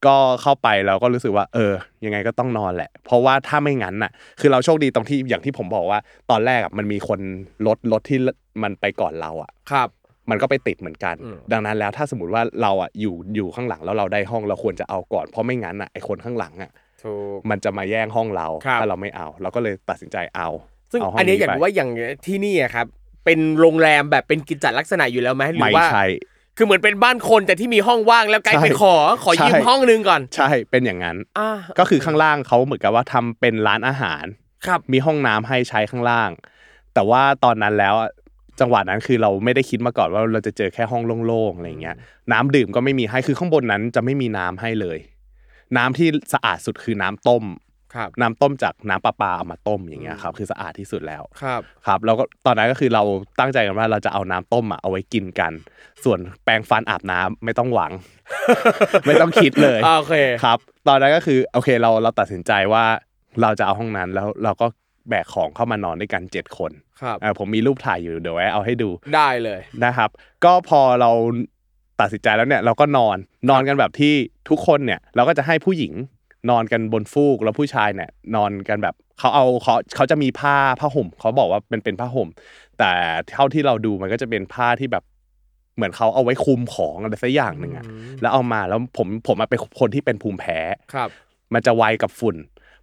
ก็เข้าไปแล้วก็รู้สึกว่า เออ ยังไงก็ต้องนอนแหละ เพราะว่าถ้าไม่งั้นน่ะ คือเราโชคดีตรงที่อย่างที่ผมบอกว่า ตอนแรกอะมันมีคนรถรถที่มันไปก่อนเราอะ ครับ มันก็ไปติดเหมือนกันอืมดังนั้นแล้วถ้าสมมติว่าเราอะอยู่อยู่ข้างหลังแล้วเราได้ห้องเราควรจะเอาก่อน เพราะไม่งั้นอะไอคนข้างหลังอะถูกมันจะมาแย่งห้องเราครับถ้าเราไม่เอา เราก็เลยตัดสินใจเอาซึ่งเห้อันนี้อยากไปรู้ว่าอย่างที่นี่อะครับ เป็นโรงแรมแบบเป็นกิจจลักษณะอยู่แล้วไหมหรืไม่อว่า ใช่ คือเหมือนเป็นบ้านคนแต่ที่มีห้องว่างแล้วไกด์ใช่ไปขอขอยืมใช่ ห้องนึงก่อนใช่เป็นอย่างนั้น อ่าก็คือข้างล่างเขาเหมือนกับว่าทำเป็นร้านอาหาร ครับ มีห้องน้ำให้ใช้ข้างล่าง แต่ว่าตอนนั้นแล้วอะจังหวะนั้นคือเราไม่ได้คิดมาก่อนว่าเราจะเจอแค่ห้องโล่งๆอะไรเงี้ย น้ำดื่มก็ไม่มีให้คือข้างบนนั้นจะไม่มีน้ำให้เลย น้ำที่สะอาดสุดคือน้ำต้มครับ น้ำต้มจากน้ำประปาเอามาต้มอย่างเงี้ยครับคือสะอาดที่สุดแล้วครับครับแล้วก็ตอนนั้นก็คือเราตั้งใจกันว่าเราจะเอาน้ำต้มอะเอาไว้กินกัน ส่วนแปรงฟันอาบน้ำไม่ต้องหวัง ไม่ต้องคิดเลยอ่าโอเคครับ ตอนนั้นก็คือโอเคเราเราตัดสินใจว่าเราจะเอาห้องนั้นแล้วเราก็แบกของเข้ามานอนด้วยกันเจ็ดคนครับเออผมมีรูปถ่ายอยู่เดี๋ยวไว้เอาให้ดูได้เลยนะครับ ก็พอเราตัดสินใจแล้วเนี่ยเราก็นอนนอนกันแบบที่ทุกคนเนี่ย เราก็จะให้ผู้หญิง นอนกันบนฟูกแล้วผู้ชายเนี่ยนอนกันแบบเขาเอาเขาเขาจะมีผ้าผ้าห่มเขาบอกว่าเป็นเป็นผ้าห่ม แต่เท่าที่เราดูมันก็จะเป็นผ้าที่แบบเหมือนเขาเอาไว้คลุมของอะไรสักอย่างหนึ่งอะอืมแล้วเอามาแล้วผมผมอะเป็นคนที่เป็นภูมิแพ้ครับ มันจะไวกับฝุ่น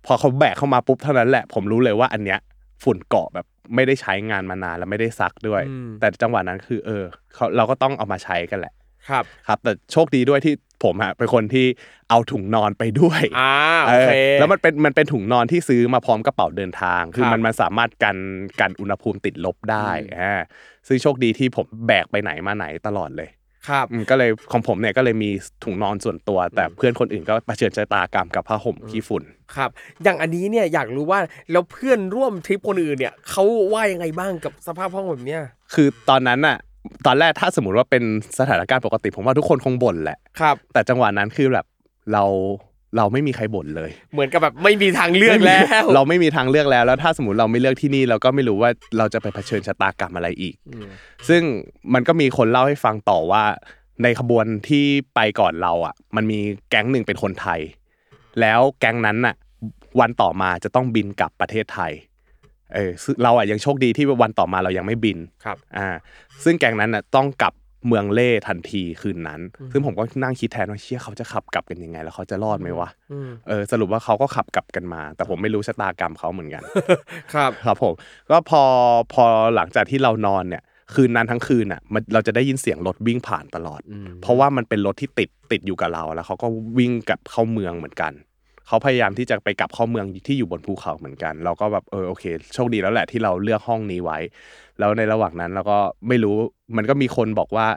พอเขาแบกเข้ามาปุ๊บเท่านั้นแหละ ผมรู้เลยว่าอันเนี้ยฝุ่นเกาะแบบไม่ได้ใช้งานมานานแล้วไม่ได้ซักด้วยอืมแต่จังหวะนั้นคือ เออเขาเราก็ต้องเอามาใช้กันแหละ ครับครับ แต่โชคดีด้วยที่ผมฮะเป็นคนที่เอาถุงนอนไปด้วยอ่าโอเออเคแล้วมันเป็นมันเป็นถุงนอนที่ซื้อมาพร้อมกระเป๋าเดินทาง คือครับมันมันสามารถกันกันอุณหภูมิติดลบได้อืมอ่าซึ่งโชคดีที่ผมแบกไปไหนมาไหนตลอดเลยครับอืมก็เลยของผมเนี่ยก็เลยมีถุงนอนส่วนตัว แต่เพื่อนคนอื่นก็เผชิญชะตากรรมกับผ้าห่มขี้ฝุ่นครับ อย่างอันนี้เนี่ยอยากรู้ว่าแล้วเพื่อนร่วมทริปคนอื่นเนี่ยเขาว่ายังไงบ้างกับสภาพห้องแบบเนี้ยคือตอนนั้นน่ะ ตอนแรกถ้าสมมติว่าเป็นสถานการณ์ปกติ ผมว่าทุกคนคงบ่นแหละครับ แต่จังหวะนั้นคือแบบเราเราไม่มีใครบ่นเลย เหมือนกับแบบไม่มีทางเลือกแล้ว เราไม่มีทางเลือกแล้ว แล้วถ้าสมมติเราไม่เลือกที่นี่เราก็ไม่รู้ว่าเราจะไปเผชิญชะตากรรมอะไรอีกอืมซึ่งมันก็มีคนเล่าให้ฟังต่อว่าในขบวนที่ไปก่อนเราอะ มันมีแก๊งหนึ่งเป็นคนไทย แล้วแก๊งนั้นน่ะ วันต่อมาจะต้องบินกลับประเทศไทย เออซึ่งเราอะยังโชคดีที่วันต่อมาเรายังไม่บินครับอ่าซึ่งแก๊งนั้นน่ะต้องกลับเมืองเล่ทันทีคืนนั้น ซึ่งผมก็นั่งคิดแทนว่าเชี่ยเขาจะขับกลับกันยังไง แล้วเขาจะรอดไหมวะอืมเออสรุปว่าเขาก็ขับกลับกันมา แต่ผมไม่รู้ชะตากรรมเขาเหมือนกัน ครับครับผมก็พอพอหลังจากที่เรานอนเนี่ยคืนนั้นทั้งคืนอะมันเราจะได้ยินเสียงรถวิ่งผ่านตลอดอืมเพราะว่ามันเป็นรถที่ติดติดอยู่กับเราแล้วเขาก็วิ่งกลับเข้าเมืองเหมือนกัน เขาพยายามที่จะไปกลับเข้าเมืองที่อยู่บนภูเขาเหมือนกัน เราก็แบบเออโอเคโชคดีแล้วแหละที่เราเลือกห้องนี้ไว้ แล้วในระหว่างนั้นเราก็ไม่รู้มันก็มีคนบอกว่า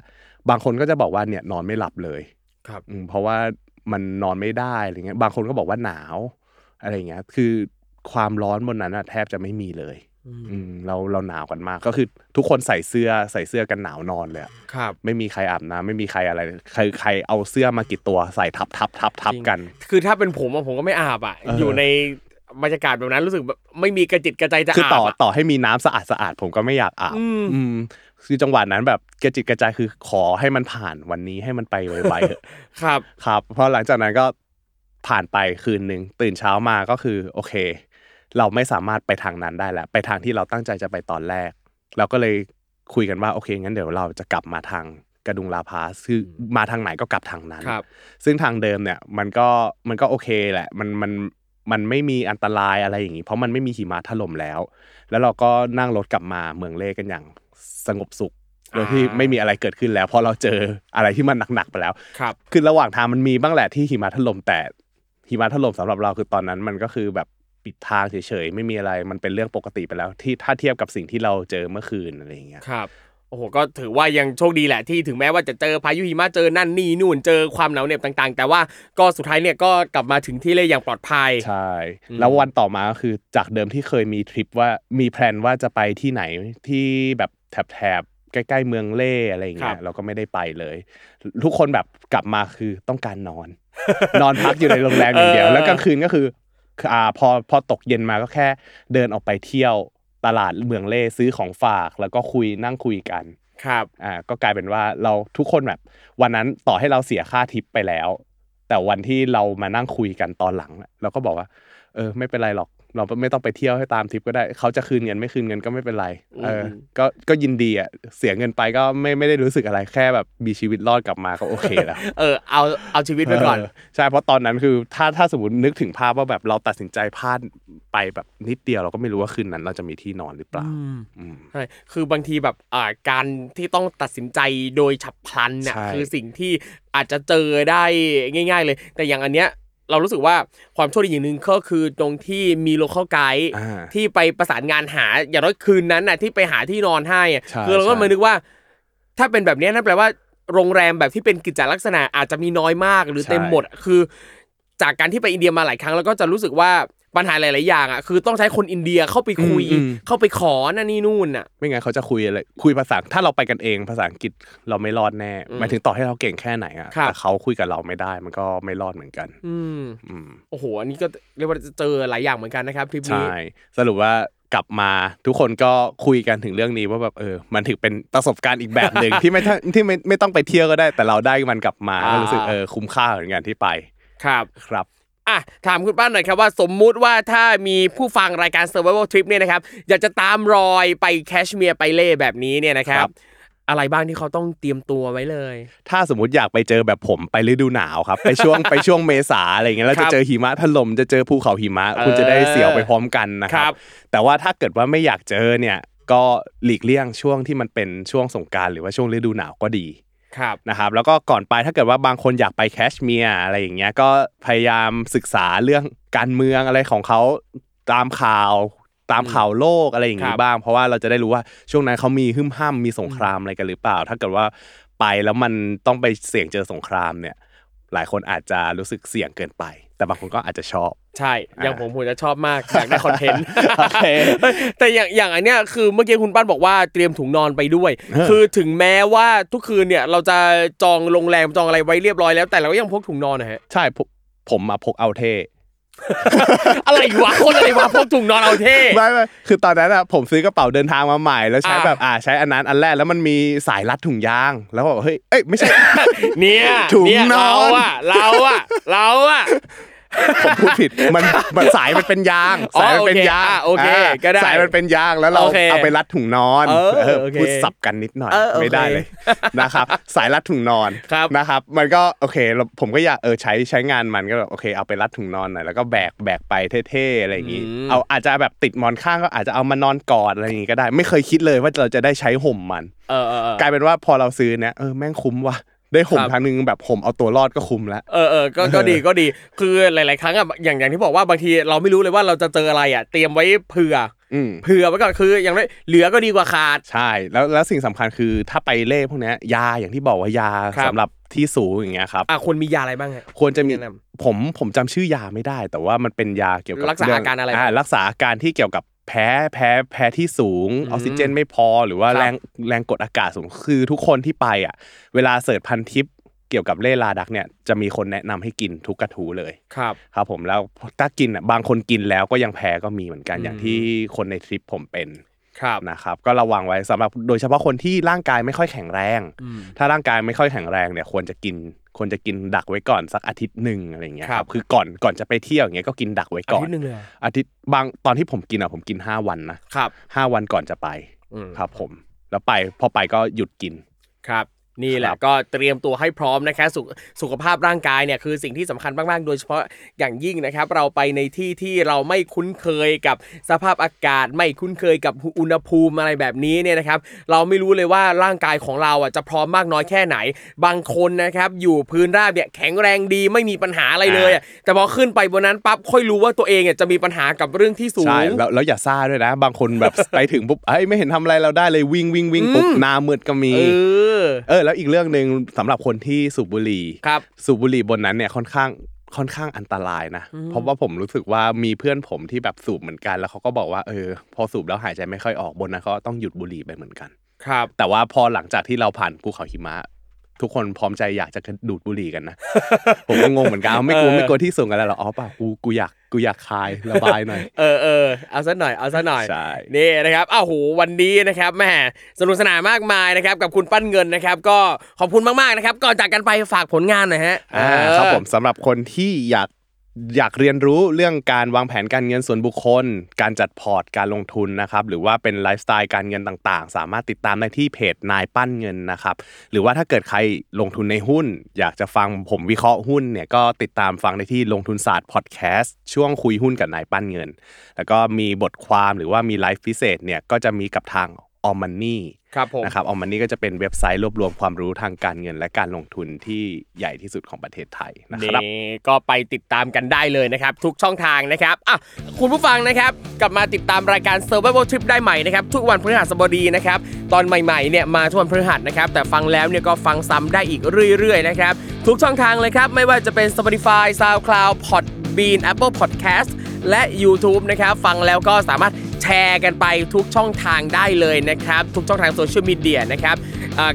บางคนก็จะบอกว่าเนี่ยนอนไม่หลับเลยครับอืมเพราะว่ามันนอนไม่ได้อะไรเงี้ยบางคนก็บอกว่าหนาวอะไรเงี้ยคือความร้อนบนนั้นอะแทบจะไม่มีเลย อืมเราเราหนาวกันมากก็คือทุกคนใส่เสื้อใส่เสื้อกันหนาวนอนเลยอะครับ ไม่มีใครอาบน้ำไม่มีใครอะไร ใครใครเอาเสื้อมากี่ตัวใส่ทับทับทับทับกัน คือถ้าเป็นผมอะผมก็ไม่อาบอะเออออยู่ในบรรยากาศแบบนั้นรู้สึกแบบไม่มีกระจิตกระใจจะคืออาบต่ออะต่อให้มีน้ำสะอาดสะอาดผมก็ไม่อยากอาบอืมอืมคือจังหวะนั้นแบบกระจิตกระจายคือขอให้มันผ่านวันนี้ให้มันไปไวๆเถอะครับ ครับ เพราะหลังจากนั้นก็ผ่านไปคืนหนึ่งตื่นเช้ามาก็คือโอเค เราไม่สามารถไปทางนั้นได้แล้วไปทางที่เราตั้งใจจะไปตอนแรก เราก็เลยคุยกันว่าโอเคงั้นเดี๋ยวเราจะกลับมาทางกระดุงลาพาสคือมาทางไหนก็กลับทางนั้นครับซึ่งทางเดิมเนี่ยมันก็มันก็โอเคแหละมันมันมันไม่มีอันตรายอะไรอย่างนี้ เพราะมันไม่มีหิมะถล่มแล้ว แล้วเราก็นั่งรถกลับมาเมืองเล่กันอย่างสงบสุขโดยที่อ่าไม่มีอะไรเกิดขึ้นแล้ว เพราะเราเจออะไรที่มันหนักๆไปแล้วครับคือระหว่างทางมันมีบ้างแหละที่หิมะถล่มแต่หิมะถล่มสำหรับเราคือตอนนั้นมันก็คือแบบ ปิดทางเฉยๆไม่มีอะไรมันเป็นเรื่องปกติไปแล้ว ที่ถ้าเทียบกับสิ่งที่เราเจอเมื่อคืนอะไรอย่างเงี้ยครับโอ้โหก็ถือว่ายังโชคดีแหละที่ถึงแม้ว่าจะเจอพายุหิมะเจอนั่นนี่นู่นเจอความหนาวเหน็บต่างๆ แต่ว่าก็สุดท้ายเนี่ยก็กลับมาถึงที่เล่อย่างปลอดภัยใช่อืมแล้ววันต่อมาก็คือจากเดิมที่เคยมีทริปว่ามีแพลนว่าจะไปที่ไหนที่แบบแถบๆใกล้ๆเมืองเล่อะไรอย่างเงี้ยเราก็ไม่ได้ไปเลย ทุกคนแบบกลับมาคือต้องการนอน นอนพักอยู่ในโรงแรมอย่างเดียว แล้วกลางคืนก็คือ อ่าพอพอตกเย็นมาก็แค่เดินออกไปเที่ยวตลาดเมืองเล่ซื้อของฝาก แล้วก็คุยนั่งคุยกันครับอ่าก็กลายเป็นว่าเราทุกคนแบบ วันนั้นต่อให้เราเสียค่าทิปไปแล้ว แต่วันที่เรามานั่งคุยกันตอนหลังน่ะเราก็บอกว่า เออ ไม่เป็นไรหรอก เราไม่ต้องไปเที่ยวให้ตามทริปก็ได้ เขาจะคืนเงินไม่คืนเงินก็ไม่เป็นไร เอออืมก็ก็ยินดีอะเสียเงินไปก็ไม่ไม่ได้รู้สึกอะไรแค่แบบมีชีวิตรอดกลับมาก็โอเคแล้วเออเอาเอาชีวิตไว้ก่อนเใช่เพราะตอนนั้นคือถ้าถ้าสมมตินึกถึงภาพว่าแบบเราตัดสินใจพลาดไปแบบนิดเดียวเราก็ไม่รู้ว่าคืนนั้น เราจะมีที่นอนหรือเปล่าอืมใช่คือบางทีแบบอ่าการที่ต้องตัดสินใจโดยฉับพลันเนี่ยใช่คือสิ่งที่อาจจะเจอได้ง่าย ๆ เลย แต่อย่างอันเนี้ย เรารู้สึกว่าความโชคดีอย่างหนึ่งก็คือตรงที่มีโลเคอลไกด์อ่าที่ไปประสานงานหาอย่างน้อยคืนนั้นน่ะที่ไปหาที่นอนให้อะใช่คือเราก็ใช่มานึกว่า ถ้าเป็นแบบเนี้ยนั่นแปลว่าโรงแรมแบบที่เป็นกิจลักษณะอาจจะมีน้อยมากหรือเต็มหมดอะคือ จากการที่ไปอินเดียมาหลายครั้งแล้วก็จะรู้สึกว่า ปัญหาหลายๆอย่างอะคือต้องใช้คนอินเดียเข้าไปคุย อืมอืม เข้าไปขอนั่นนี่นู่นอะ ไม่งั้นเขาจะคุยอะไรคุยภาษาถ้าเราไปกันเองภาษาอังกฤษเราไม่รอดแน่อืมหมายถึงต่อให้เราเก่งแค่ไหนอะครับ แต่เขาคุยกับเราไม่ได้มันก็ไม่รอดเหมือนกัน อืมอืมโอ้โหอันนี้ก็เรียกว่าจะเจอหลายอย่างเหมือนกันนะครับทริปนี้ ใช่สรุปว่ากลับมาทุกคนก็คุยกันถึงเรื่องนี้ว่าแบบเออ มันถือเป็นประสบการณ์อีกแบบหนึ่ง ที่ไม่ต้องที่ไม่ไม่ต้องไปเที่ยวก็ได้ แต่เราได้มันกลับมาอ่า ก็รู้สึกเออคุ้มค่าเหมือนกันที่ไปครับ ครับ อะถามคุณป้าหน่อยครับว่าสมมุติว่าถ้ามีผู้ฟังรายการ Survival Trip เนี่ยนะครับอยากจะตามรอยไปแคชเมียร์ไปเล่แบบนี้เนี่ยนะครัครับบอะไรบ้างที่เขาต้องเตรียมตัวไว้เลย ถ้าสมมติอยากไปเจอแบบผมไปฤดูหนาวครับ ไปช่วงไปช่วงเมษาอะไรอย่างเงี้ยแล้วครัจะบเจอหิมะถล่มจะเจอภูเขาหิมะ คุณจะได้เสียวไปพร้อมกันนะคครัรับบแต่ว่าถ้าเกิดว่าไม่อยากเจอเนี่ยก็หลีกเลี่ยงช่วงที่มันเป็นช่วงสงกรารหรือว่าช่วงฤดูหนาวก็ดี ครับนะครับแล้วก็ก่อนไปถ้าเกิดว่าบางคนอยากไปแคชเมียร์อะไรอย่างเงี้ยก็พยายามศึกษาเรื่องการเมืองอะไรของเขาตามข่าวตามข่าวโลกอะไรอย่างครังี้บบ้าง เพราะว่าเราจะได้รู้ว่าช่วงนั้นเขามีหึ่มห้ามมีสงครามอะไรกันหรือเปล่า ถ้าเกิดว่าไปแล้วมันต้องไปเสี่ยงเจอสงครามเนี่ย หลายคนอาจจะรู้สึกเสี่ยงเกินไป แต่บางคนก็อาจจะชอบ ใช่อย่างผมผมจะชอบมากอยากได้คอนเทนต์โอเคแต่อย่างอย่างอันเนี้ยคือเมื่อกี้คุณป้านบอกว่าเตรียมถุงนอนไปด้วยเออคือถึงแม้ว่าทุกคืนเนี่ยเราจะจองโรงแรมจองอะไรไว้เรียบร้อยแล้วแต่เราก็ยังพกถุงนอนนะฮะใช่ผมผมมาพกเอาเท่อะไรวะคนอะไรวะพกถุงนอนเอาเท่ไม่ไม่คือตอนนั้นอะผมซื้อกระเป๋าเดินทางมาใหม่แล้วใช้อ่าแบบอ่าใช้อันนั้นอันแรกแล้วมันมีสายรัดถุงยาง แล้วก็บอกเฮ้ยเอ้ยไม่ใช่เนี่ยถุงเนี่ยนอนเราอะเราอะเราอะ ผมพูดผิดมันมันสายมันเป็นยางอ๋อสายมันเป็นยางโอเคอะโอเคอ่าก็ได้สายมันเป็นยางแล้วเราโอเคเอาไปรัดถุงนอนเออเออโอเคพูดสับกันนิดหน่อยเออโอเคไม่ได้เลยนะครับ สายรัดถุงนอนครับนะครับ มันก็โอเคเราผมก็อยากเออใช้ใช้งานมันก็แบบโอเค เอาไปรัดถุงนอนหน่อยแล้วก็แบกแบกไปเท่ๆอะไรอย่างงี้อืมเอาอาจจะแบบติดหมอนข้างก็อาจจะเอามานอนกอดอะไรอย่างงี้ก็ได้ ไม่เคยคิดเลยว่าเราจะได้ใช้ห่มมันเออเออเออกลายเป็นว่าพอเราซื้อเนี่ยเออแม่งคุ้มว่ะ ได้ห่มครับครั้งหนึงแบบห่มเอาตัวรอดก็คุ้มแล้วเออเออก็ก็ดีก็ดีคือหลาย ๆ ครั้งอะอย่างอย่างที่บอกว่าบางทีเราไม่รู้เลยว่าเราจะเจออะไรอะเตรียมไว้เผื่ออืมเผื่อไว้ก่อนคืออย่างไรเหลือก็ดีกว่าขาดใช่ แล้วแล้วสิ่งสำคัญคือถ้าไปเล่พวกเนี้ยยาอย่างที่บอกว่ายาครับสำหรับที่สูงอย่างเงี้ยครับอะควรมียาอะไรบ้างฮะควรจะมีแนะนผมผมจำชื่อยาไม่ได้ แต่ว่ามันเป็นยาเกี่ยวกับรักษาอาการอะไรเรักษาอาการที่เกี่ยวกับ แพ้แพ้แพ้ที่สูงอืมออกซิเจนไม่พอหรือว่าครับแรงแรงกดอากาศสูงคือทุกคนที่ไปอะ เวลา search พันทิปเกี่ยวกับเล่ลาดักเนี่ยจะมีคนแนะนำให้กินทุกกระทู้เลยครับครับผมแล้วถ้ากินอะบางคนกินแล้วก็ยังแพ้ก็มีเหมือนกันอืมอย่างที่คนในทริปผมเป็นครับนะครับก็ระวังไว้สำหรับโดยเฉพาะคนที่ร่างกายไม่ค่อยแข็งแรงอืมถ้าร่างกายไม่ค่อยแข็งแรงเนี่ยควรจะกิน ควรจะกินดักไว้ก่อนสักอาทิตย์หนึ่งอะไรอย่างเงี้ยครับครับคือก่อนก่อนจะไปเที่ยวอย่างเงี้ยก็กินดักไว้ก่อนอาทิตย์หนึ่งเลยเหรออาทิตย์บางตอนที่ผมกินอะผมกิน5วันนะครับห้าวันก่อนจะไปอืมครับผม แล้วไปพอไปก็หยุดกินครับ นี่แหละครับก็เตรียมตัวให้พร้อมนะครับสุขสุขภาพร่างกายเนี่ยคือสิ่งที่สำคัญมากๆ โดยเฉพาะอย่างยิ่งนะครับ เราไปในที่ที่เราไม่คุ้นเคยกับสภาพอากาศ ไม่คุ้นเคยกับอุณหภูมิอะไรแบบนี้เนี่ยนะครับ เราไม่รู้เลยว่าร่างกายของเราอะจะพร้อมมากน้อยแค่ไหน บางคนนะครับ อยู่พื้นราบเนี่ยแข็งแรงดีไม่มีปัญหาอะไรเลยอะแต่พอขึ้นไปบนนั้นปั๊บค่อยรู้ว่าตัวเองเนี่ยจะมีปัญหากับเรื่องที่สูงใช่แล้วแล้วอย่าซ่าด้วยนะ บางคนแบบไปถึงปุ๊บเอ้ยไม่เห็นทำอะไรเราได้เลยวิ่งวิ่งวิ่งปุ๊บหน้ามืดก็มีเออเออแล้วอีกเรื่องหนึ่งสำหรับคนที่สูบบุหรี่ครับสูบบุหรี่บนนั้นเนี่ยค่อนข้างค่อนข้างอันตรายนะ เพราะว่าผมรู้สึกว่ามีเพื่อนผมที่แบบสูบเหมือนกันแล้วเขาก็บอกว่าเออพอสูบแล้วหายใจไม่ค่อยออกบนนั้นเขาต้องหยุดบุหรี่ไปเหมือนกัน ครับ แต่ว่าพอหลังจากที่เราผ่านภูเขาหิมะ ทุกคนพร้อมใจอยากจะดูดบุหรี่กันนะ ผมก็งงเหมือนกันเอาไม่กลัวเออไม่กลัวที่สูงกันแล้วเหรออ๋อเปล่ากูกูอยาก กูอยากคลายระบายหน่อย เออเออเอาซะหน่อยเอาซะหน่อยใช่นี่นะครับอ้าวโหวันนี้นะครับแหม่สนุกสนานมากมายนะครับกับคุณปั้นเงินนะครับ ก็ขอบคุณมากๆนะครับก่อนจากกันไปฝากผลงานหน่อยฮะอ่าเออครับผมสำหรับคนที่อยาก อยากเรียนรู้เรื่องการวางแผนการเงินส่วนบุคคล การจัดพอร์ตการลงทุนนะครับ หรือว่าเป็นไลฟ์สไตล์การเงินต่างๆ สามารถติดตามได้ที่เพจนายปั้นเงินนะครับ หรือว่าถ้าเกิดใครลงทุนในหุ้น อยากจะฟังผมวิเคราะห์หุ้นเนี่ยก็ติดตามฟังได้ที่ลงทุนศาสตร์พอดแคสต์ช่วงคุยหุ้นกับนายปั้นเงิน แล้วก็มีบทความหรือว่ามีไลฟ์พิเศษเนี่ยก็จะมีกับทาง ออมมันนี่ครับผมนะครับออมมันนี่ก็จะเป็นเว็บไซต์รวบรวมความรู้ทางการเงินและการลงทุนที่ใหญ่ที่สุดของประเทศไทยนะครับนี่ก็ไปติดตามกันได้เลยนะครับ ทุกช่องทางนะครับอะคุณผู้ฟังนะครับ กลับมาติดตามรายการ Survival Trip ได้ใหม่นะครับ ทุกวันพฤหัสบดีนะครับ ตอนใหม่ๆเนี่ยมาทุกวันพฤหัสนะครับ แต่ฟังแล้วเนี่ยก็ฟังซ้ำได้อีกเรื่อยๆนะครับทุกช่องทางเลยครับไม่ว่าจะเป็น Spotify SoundCloud Podbean Apple Podcast และ YouTube นะครับ ฟังแล้วก็สามารถแชร์กันไปทุกช่องทางได้เลยนะครับ ทุกช่องทางโซเชียลมีเดียนะครับ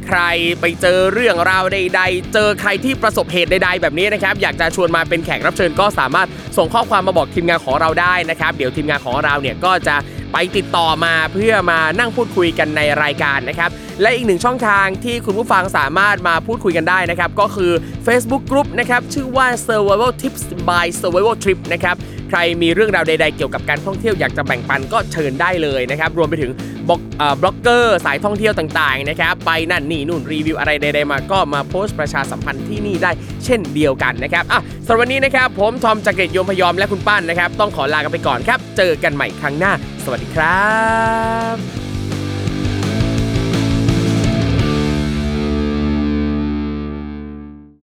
ใครไปเจอเรื่องราวใด ๆ เจอใครที่ประสบเหตุใด ๆ แบบนี้นะครับ อยากจะชวนมาเป็นแขกรับเชิญก็สามารถส่งข้อความมาบอกทีมงานของเราได้นะครับ เดี๋ยวทีมงานของเราเนี่ยก็จะ ไปติดต่อมาเพื่อมานั่งพูดคุยกันในรายการนะครับ และอีกหนึ่งช่องทางที่คุณผู้ฟังสามารถมาพูดคุยกันได้นะครับ ก็คือ Facebook Group นะครับชื่อว่า Survival Tips by Survival Trip นะครับใครมีเรื่องราวใด ๆ เกี่ยวกับการท่องเที่ยวอยากจะแบ่งปันก็เชิญได้เลยนะครับ รวมไปถึงบล็อกเอ่อบล็อกเกอร์สายท่องเที่ยวต่างๆนะครับไปนั่นนี่นู่นรีวิวอะไรใดๆมาก็มาโพสต์ประชาสัมพันธ์ที่นี่ได้เช่นเดียวกันนะครับอะสำหรับวันนี้นะครับผมทอมจากเกตโยมพยอมและคุณป้านนะครับ ต้องขอลากันไปก่อนครับ เจอกันใหม่ครั้งหน้า สวัสดีครับ